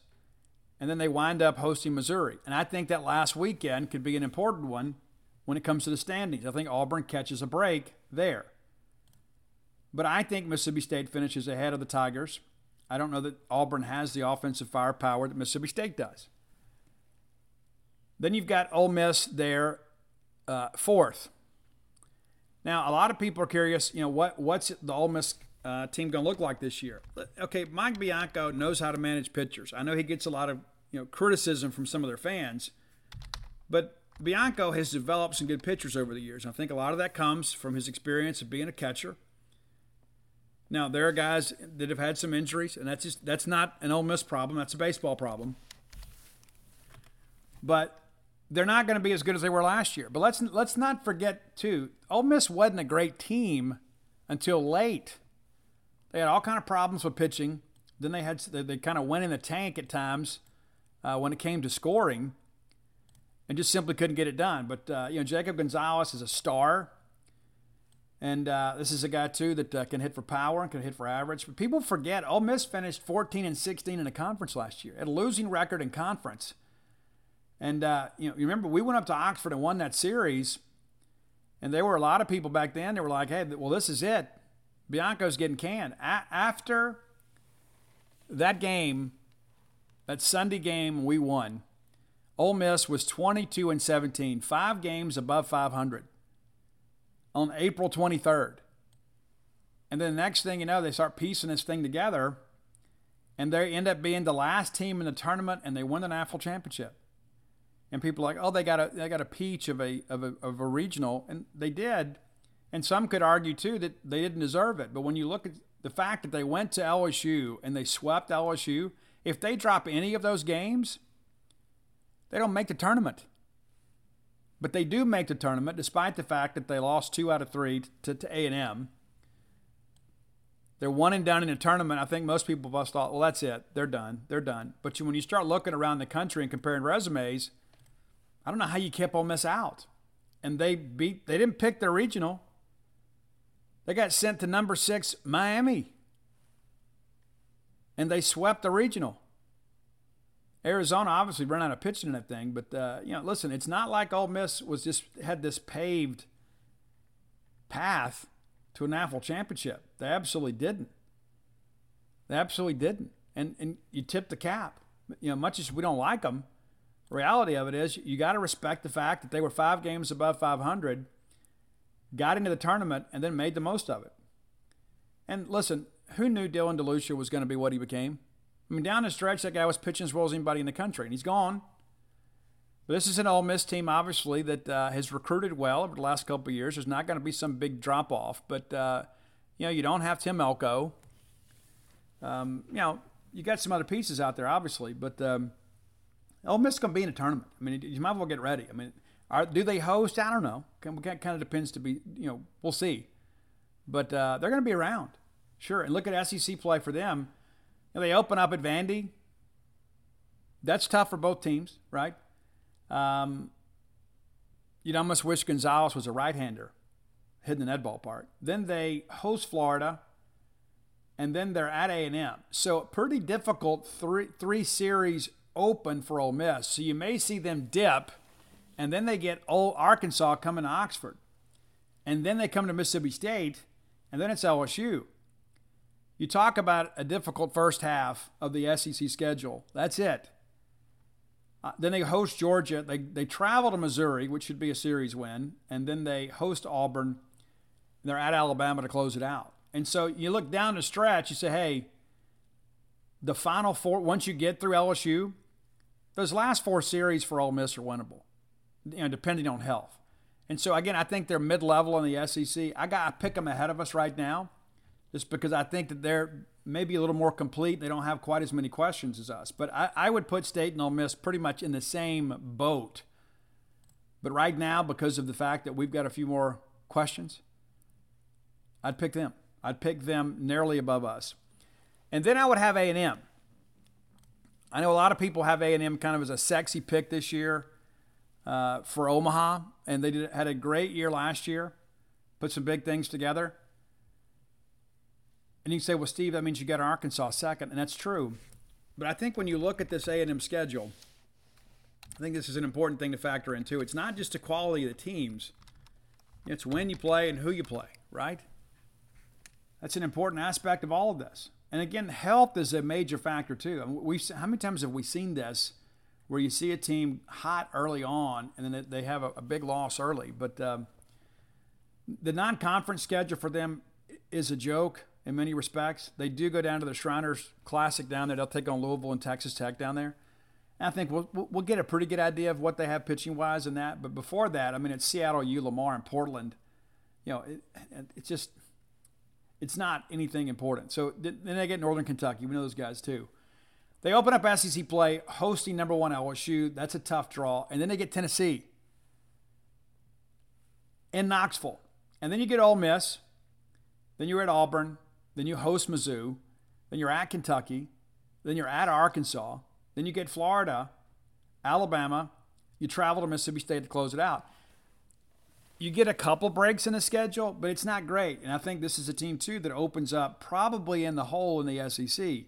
[SPEAKER 1] and then they wind up hosting Missouri. And I think that last weekend could be an important one when it comes to the standings. I think Auburn catches a break there. But I think Mississippi State finishes ahead of the Tigers. I don't know that Auburn has the offensive firepower that Mississippi State does. Then you've got Ole Miss there uh, fourth. Now, a lot of people are curious, you know, what what's the Ole Miss uh, team going to look like this year? Okay, Mike Bianco knows how to manage pitchers. I know he gets a lot of you know criticism from some of their fans, but Bianco has developed some good pitchers over the years. And I think a lot of that comes from his experience of being a catcher. Now there are guys that have had some injuries, and that's just that's not an Ole Miss problem. That's a baseball problem. But they're not going to be as good as they were last year. But let's let's not forget too, Ole Miss wasn't a great team until late. They had all kind of problems with pitching. Then they had they, they kind of went in the tank at times uh, when it came to scoring, and just simply couldn't get it done. But uh, you know, Jacob Gonzalez is a star. And uh, this is a guy too that uh, can hit for power and can hit for average. But people forget Ole Miss finished 14 and 16 in the conference last year, at a losing record in conference. And uh, you know, you remember we went up to Oxford and won that series, and there were a lot of people back then that were like, "Hey, well, this is it. Bianco's getting canned." A- after that game, that Sunday game, we won. Ole Miss was 22 and 17, five games above 500 on April 23rd. And then the next thing you know, they start piecing this thing together, and they end up being the last team in the tournament, and they win the national championship. And people are like, oh, they got a they got a peach of a of a of a regional, and they did. And some could argue too that they didn't deserve it. But when you look at the fact that they went to LSU and they swept LSU, if they drop any of those games, they don't make the tournament. But they do make the tournament, despite the fact that they lost two out of three to, to A&M. They're one and done in the tournament. I think most people have thought, well, that's it. They're done. They're done. But when you start looking around the country and comparing resumes, I don't know how you kept Ole Miss out. And they beat. They didn't pick their regional. They got sent to number six Miami, and they swept the regional. Arizona obviously ran out of pitching in that thing, but uh, you know, listen, it's not like Ole Miss was just had this paved path to a national championship. They absolutely didn't. They absolutely didn't, and and you tip the cap. You know, much as we don't like them, the reality of it is you got to respect the fact that they were five games above 500, got into the tournament, and then made the most of it. And listen, who knew Dylan DeLucia was going to be what he became? I mean, down the stretch, that guy was pitching as well as anybody in the country, and he's gone. But this is an Ole Miss team, obviously, that uh, has recruited well over the last couple of years. There's not going to be some big drop off, but uh, you know, you don't have Tim Elko. Um, you know, you got some other pieces out there, obviously, but um, Ole Miss is going to be in a tournament. I mean, you might as well get ready. I mean, are, do they host? I don't know. Kind of depends to be. You know, we'll see. But uh, they're going to be around, sure. And look at SEC play for them know, they open up at Vandy. That's tough for both teams, right? Um, you'd almost wish Gonzalez was a right-hander, hitting the net ballpark. Then they host Florida, and then they're at A&M. So pretty difficult three three series open for Ole Miss. So you may see them dip, and then they get old Arkansas coming to Oxford, and then they come to Mississippi State, and then it's LSU. You talk about a difficult first half of the SEC schedule. That's it. Uh, then they host Georgia. They, they travel to Missouri, which should be a series win, and then they host Auburn. And they're at Alabama to close it out. And so you look down the stretch, you say, hey, the final four, once you get through LSU, those last four series for Ole Miss are winnable, you know, depending on health. And so again, I think they're mid-level in the SEC. I got to pick them ahead of us right now just because I think that they're maybe a little more complete. They don't have quite as many questions as us. But I, I would put State and Ole Miss pretty much in the same boat. But right now, because of the fact that we've got a few more questions, I'd pick them. I'd pick them nearly above us. And then I would have A&M. I know a lot of people have A&M kind of as a sexy pick this year uh, for Omaha, and they did, had a great year last year, put some big things together. And you say, well, Steve, that means you got Arkansas second, and that's true. But I think when you look at this A&M schedule, I think this is an important thing to factor in too. It's not just the quality of the teams; it's when you play and who you play, right? That's an important aspect of all of this. And again, health is a major factor too. We how many times have we seen this, where you see a team hot early on and then they have a, a big loss early? But um, The non conference schedule for them is a joke in many respects. They do go down to the Shriners Classic down there. They'll take on Louisville and Texas Tech down there. And I think we'll, we'll get a pretty good idea of what they have pitching wise in that. But before that, I mean, it's Seattle, U, Lamar, and Portland. You know, it, it's just, it's not anything important. So then they get Northern Kentucky. We know those guys too. They open up SEC play, hosting number one LSU. That's a tough draw. And then they get Tennessee in Knoxville. And then you get Ole Miss. Then you're at Auburn. Then you host Mizzou. Then you're at Kentucky. Then you're at Arkansas. Then you get Florida, Alabama. You travel to Mississippi State to close it out. You get a couple breaks in the schedule, but it's not great. And I think this is a team, too, that opens up probably in the hole in the SEC.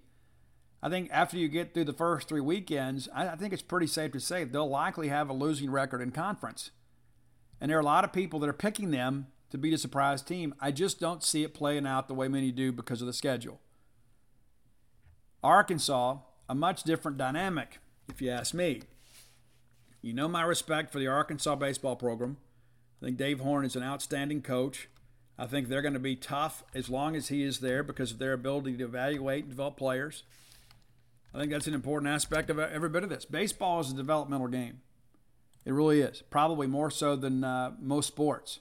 [SPEAKER 1] I think after you get through the first three weekends, I, think it's pretty safe to say they'll likely have a losing record in conference. And there are a lot of people that are picking them to beat a surprise team. I just don't see it playing out the way many do because of the schedule. Arkansas, a much different dynamic, if you ask me. You know my respect for the Arkansas baseball program. I think Dave Horn is an outstanding coach. I think they're going to be tough as long as he is there because of their ability to evaluate and develop players. I think that's an important aspect of every bit of this. Baseball is a developmental game. It really is, probably more so than uh, most sports.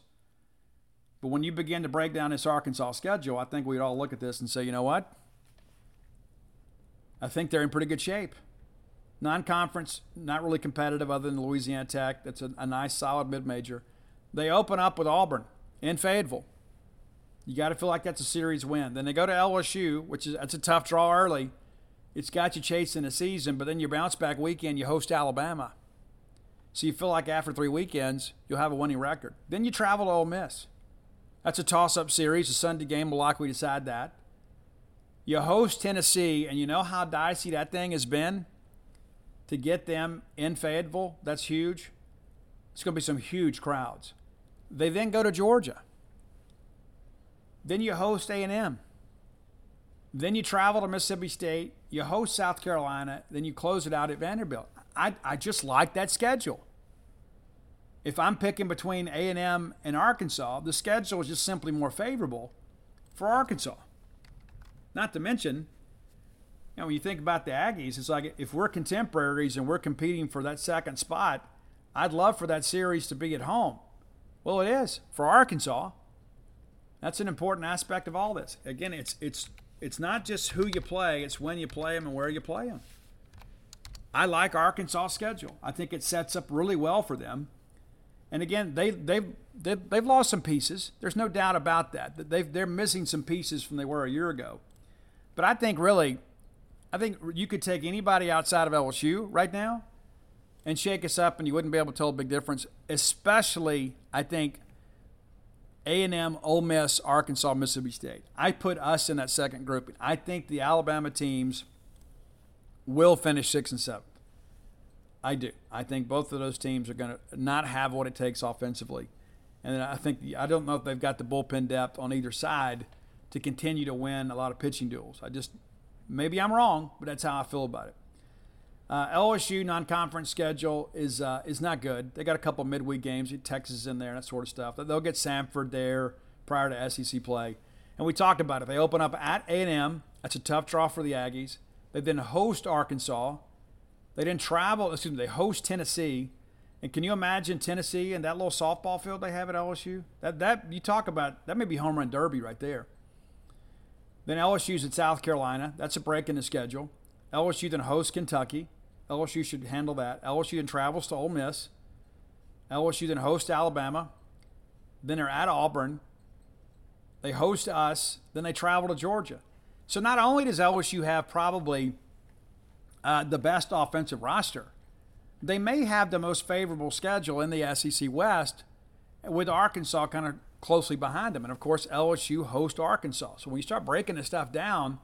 [SPEAKER 1] But when you begin to break down this Arkansas schedule, I think we'd all look at this and say, you know what? I think they're in pretty good shape. Non conference, not really competitive other than Louisiana Tech. That's a, a nice, solid mid major. They open up with Auburn in Fayetteville. You got to feel like that's a series win. Then they go to LSU, which is that's a tough draw early. It's got you chasing a season, but then your bounce back weekend, you host Alabama. So you feel like after three weekends, you'll have a winning record. Then you travel to Ole Miss. That's a toss up series. A Sunday game will likely decide that. You host Tennessee, and you know how dicey that thing has been to get them in Fayetteville? That's huge. It's going to be some huge crowds. They then go to Georgia. Then you host A&M. Then you travel to Mississippi State. You host South Carolina. Then you close it out at Vanderbilt. I, I just like that schedule. If I'm picking between A&M and Arkansas, the schedule is just simply more favorable for Arkansas. Not to mention, you know, when you think about the Aggies, it's like if we're contemporaries and we're competing for that second spot, I'd love for that series to be at home. Well, it is for Arkansas. That's an important aspect of all this. Again, it's it's it's not just who you play; it's when you play them and where you play them. I like Arkansas' schedule. I think it sets up really well for them. And again, they they've they've, they've lost some pieces. There's no doubt about that. They've they're missing some pieces from they were a year ago. But I think really, I think you could take anybody outside of LSU right now and shake us up, and you wouldn't be able to tell a big difference. Especially, I think A&M, Ole Miss, Arkansas, Mississippi State. I put us in that second group. I think the Alabama teams will finish six and seven. I do. I think both of those teams are going to not have what it takes offensively, and I think I don't know if they've got the bullpen depth on either side to continue to win a lot of pitching duels. I just maybe I'm wrong, but that's how I feel about it. Uh, LSU non-conference schedule is uh, is not good. They got a couple midweek games, Texas in there, that sort of stuff. They'll get Samford there prior to SEC play, and we talked about it. They open up at A&M. That's a tough draw for the Aggies. They then host Arkansas. They then travel. Excuse me. They host Tennessee. And can you imagine Tennessee and that little softball field they have at LSU? That that you talk about that may be home run derby right there. Then LSU's at South Carolina. That's a break in the schedule. LSU then hosts Kentucky. LSU should handle that. LSU then travels to Ole Miss. LSU then hosts Alabama. Then they're at Auburn. They host us. Then they travel to Georgia. So not only does LSU have probably uh, the best offensive roster, they may have the most favorable schedule in the SEC West, with Arkansas kind of closely behind them. And of course, LSU hosts Arkansas. So when you start breaking this stuff down,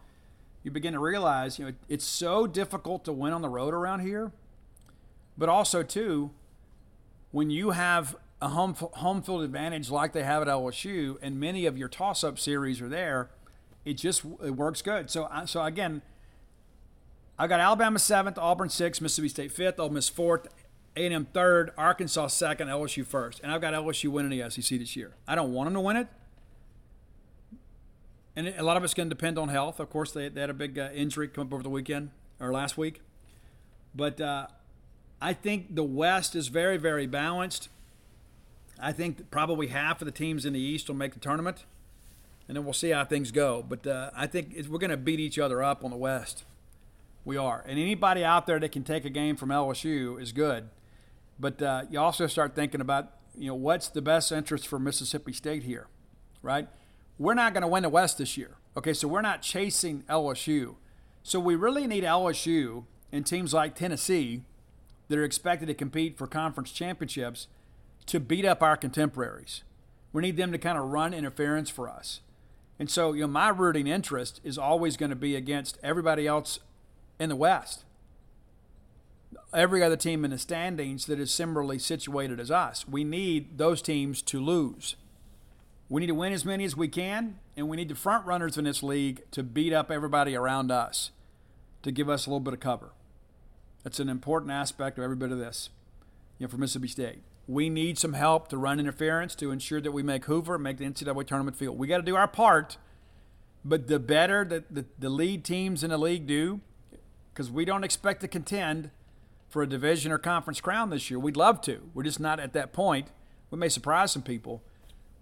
[SPEAKER 1] you begin to realize, you know, it's so difficult to win on the road around here. But also, too, when you have a home home field advantage like they have at LSU, and many of your toss-up series are there, it just it works good. So, so again, I got Alabama seventh, Auburn sixth, Mississippi State fifth, Ole Miss fourth, A&M third, Arkansas second, LSU first. And I've got LSU winning the SEC this year. I don't want them to win it. And a lot of it's going to depend on health. Of course, they, they had a big uh, injury come up over the weekend or last week. But uh, I think the West is very, very balanced. I think probably half of the teams in the East will make the tournament, and then we'll see how things go. But uh, I think we're going to beat each other up on the West. We are. And anybody out there that can take a game from LSU is good. But uh, you also start thinking about, you know, what's the best interest for Mississippi State here, right? We're not going to win the West this year. Okay, so we're not chasing LSU. So we really need LSU and teams like Tennessee that are expected to compete for conference championships to beat up our contemporaries. We need them to kind of run interference for us. And so, you know, my rooting interest is always going to be against everybody else in the West. Every other team in the standings that is similarly situated as us. We need those teams to lose. We need to win as many as we can, and we need the front runners in this league to beat up everybody around us to give us a little bit of cover. That's an important aspect of every bit of this, you know, for Mississippi State. We need some help to run interference to ensure that we make Hoover make the NCAA tournament field. We got to do our part, but the better that the, the lead teams in the league do, because we don't expect to contend for a division or conference crown this year. We'd love to. We're just not at that point. We may surprise some people,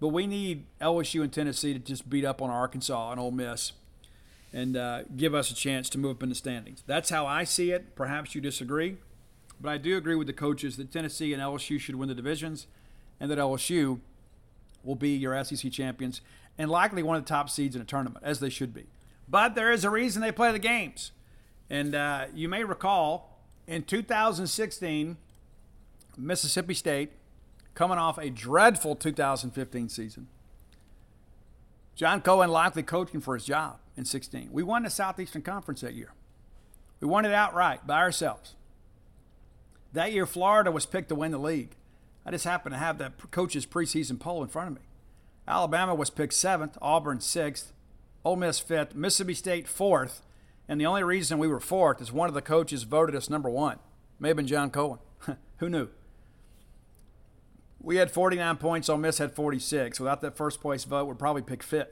[SPEAKER 1] but we need LSU and Tennessee to just beat up on Arkansas and Ole Miss and uh, give us a chance to move up in the standings. That's how I see it. Perhaps you disagree, but I do agree with the coaches that Tennessee and LSU should win the divisions and that LSU will be your SEC champions and likely one of the top seeds in a tournament, as they should be. But there is a reason they play the games. And uh, you may recall in 2016, Mississippi State, coming off a dreadful 2015 season, John Cohen likely coaching for his job in 16. We won the Southeastern Conference that year. We won it outright by ourselves. That year, Florida was picked to win the league. I just happened to have that coach's preseason poll in front of me. Alabama was picked seventh, Auburn sixth, Ole Miss fifth, Mississippi State fourth, and the only reason we were fourth is one of the coaches voted us number one. May have been John Cohen. (laughs) Who knew? We had 49 points, Ole Miss had 46. Without that first place vote, we'd probably pick fifth.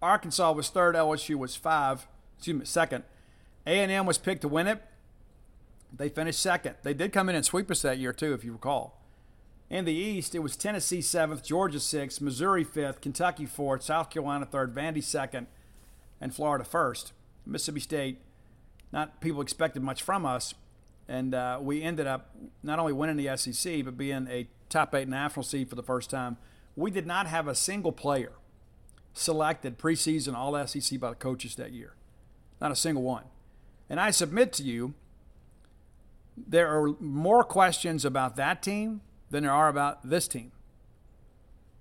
[SPEAKER 1] Arkansas was third, LSU was five, excuse me, second. A&M was picked to win it. They finished second. They did come in and sweep us that year too, if you recall. In the East, it was Tennessee seventh, Georgia sixth, Missouri fifth, Kentucky fourth, South Carolina third, Vandy second, and Florida first. Mississippi State, not people expected much from us, and uh, we ended up not only winning the SEC but being a top eight national seed for the first time. We did not have a single player selected preseason All SEC by the coaches that year. Not a single one. And I submit to you, there are more questions about that team than there are about this team.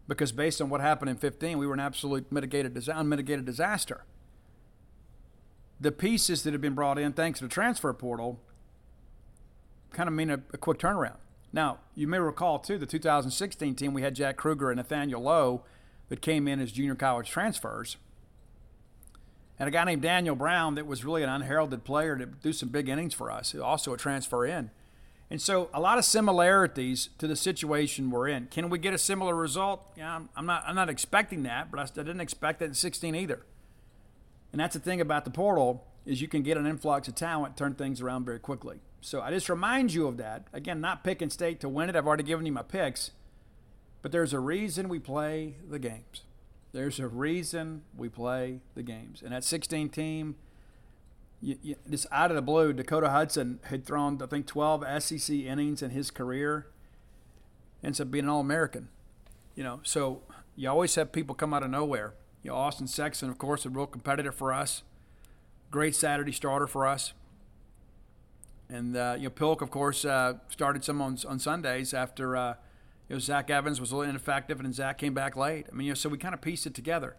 [SPEAKER 1] Because based on what happened in 15, we were an absolute mitigated, unmitigated disaster. The pieces that have been brought in thanks to the transfer portal kind of mean a, a quick turnaround. Now, you may recall, too, the 2016 team, we had Jack Kruger and Nathaniel Lowe that came in as junior college transfers. And a guy named Daniel Brown that was really an unheralded player to do some big innings for us, also a transfer in. And so a lot of similarities to the situation we're in. Can we get a similar result? Yeah, I'm not, I'm not expecting that, but I didn't expect that in 16 either. And that's the thing about the portal is you can get an influx of talent, turn things around very quickly. So I just remind you of that. Again, not picking state to win it. I've already given you my picks. But there's a reason we play the games. There's a reason we play the games. And that 16 team, you, you, just out of the blue, Dakota Hudson had thrown, I think, 12 SEC innings in his career. Ends up being an All American. You know, so you always have people come out of nowhere. You know, Austin Sexton, of course, a real competitor for us. Great Saturday starter for us. And, uh, you know, Pilk, of course, uh, started some on, on Sundays after. Uh, you know, Zach Evans was a little ineffective, and Zach came back late. I mean, you know, so we kind of pieced it together.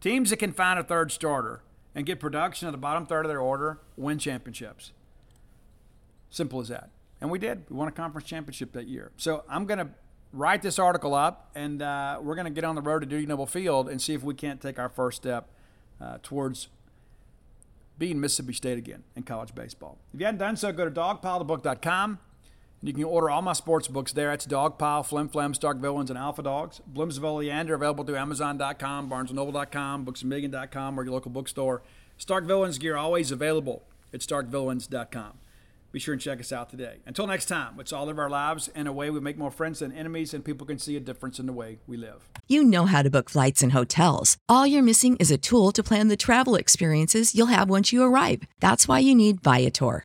[SPEAKER 1] Teams that can find a third starter and get production at the bottom third of their order win championships. Simple as that. And we did. We won a conference championship that year. So I'm going to write this article up, and uh, we're going to get on the road to Dudy Noble Field and see if we can't take our first step uh, towards being Mississippi State again in college baseball. If you hadn't done so, go to dogpilethebook.com and You can order all my sports books there. It's Dogpile, Flim Flam, Stark Villains, and Alpha Dogs. Bloomsville Leander available through Amazon.com, BarnesandNoble.com, BooksAMillion.com, or your local bookstore. Stark Villains gear always available at StarkVillains.com. Be sure and check us out today. Until next time, it's all of our lives in a way we make more friends than enemies, and people can see a difference in the way we live.
[SPEAKER 4] You know how to book flights and hotels. All you're missing is a tool to plan the travel experiences you'll have once you arrive. That's why you need Viator.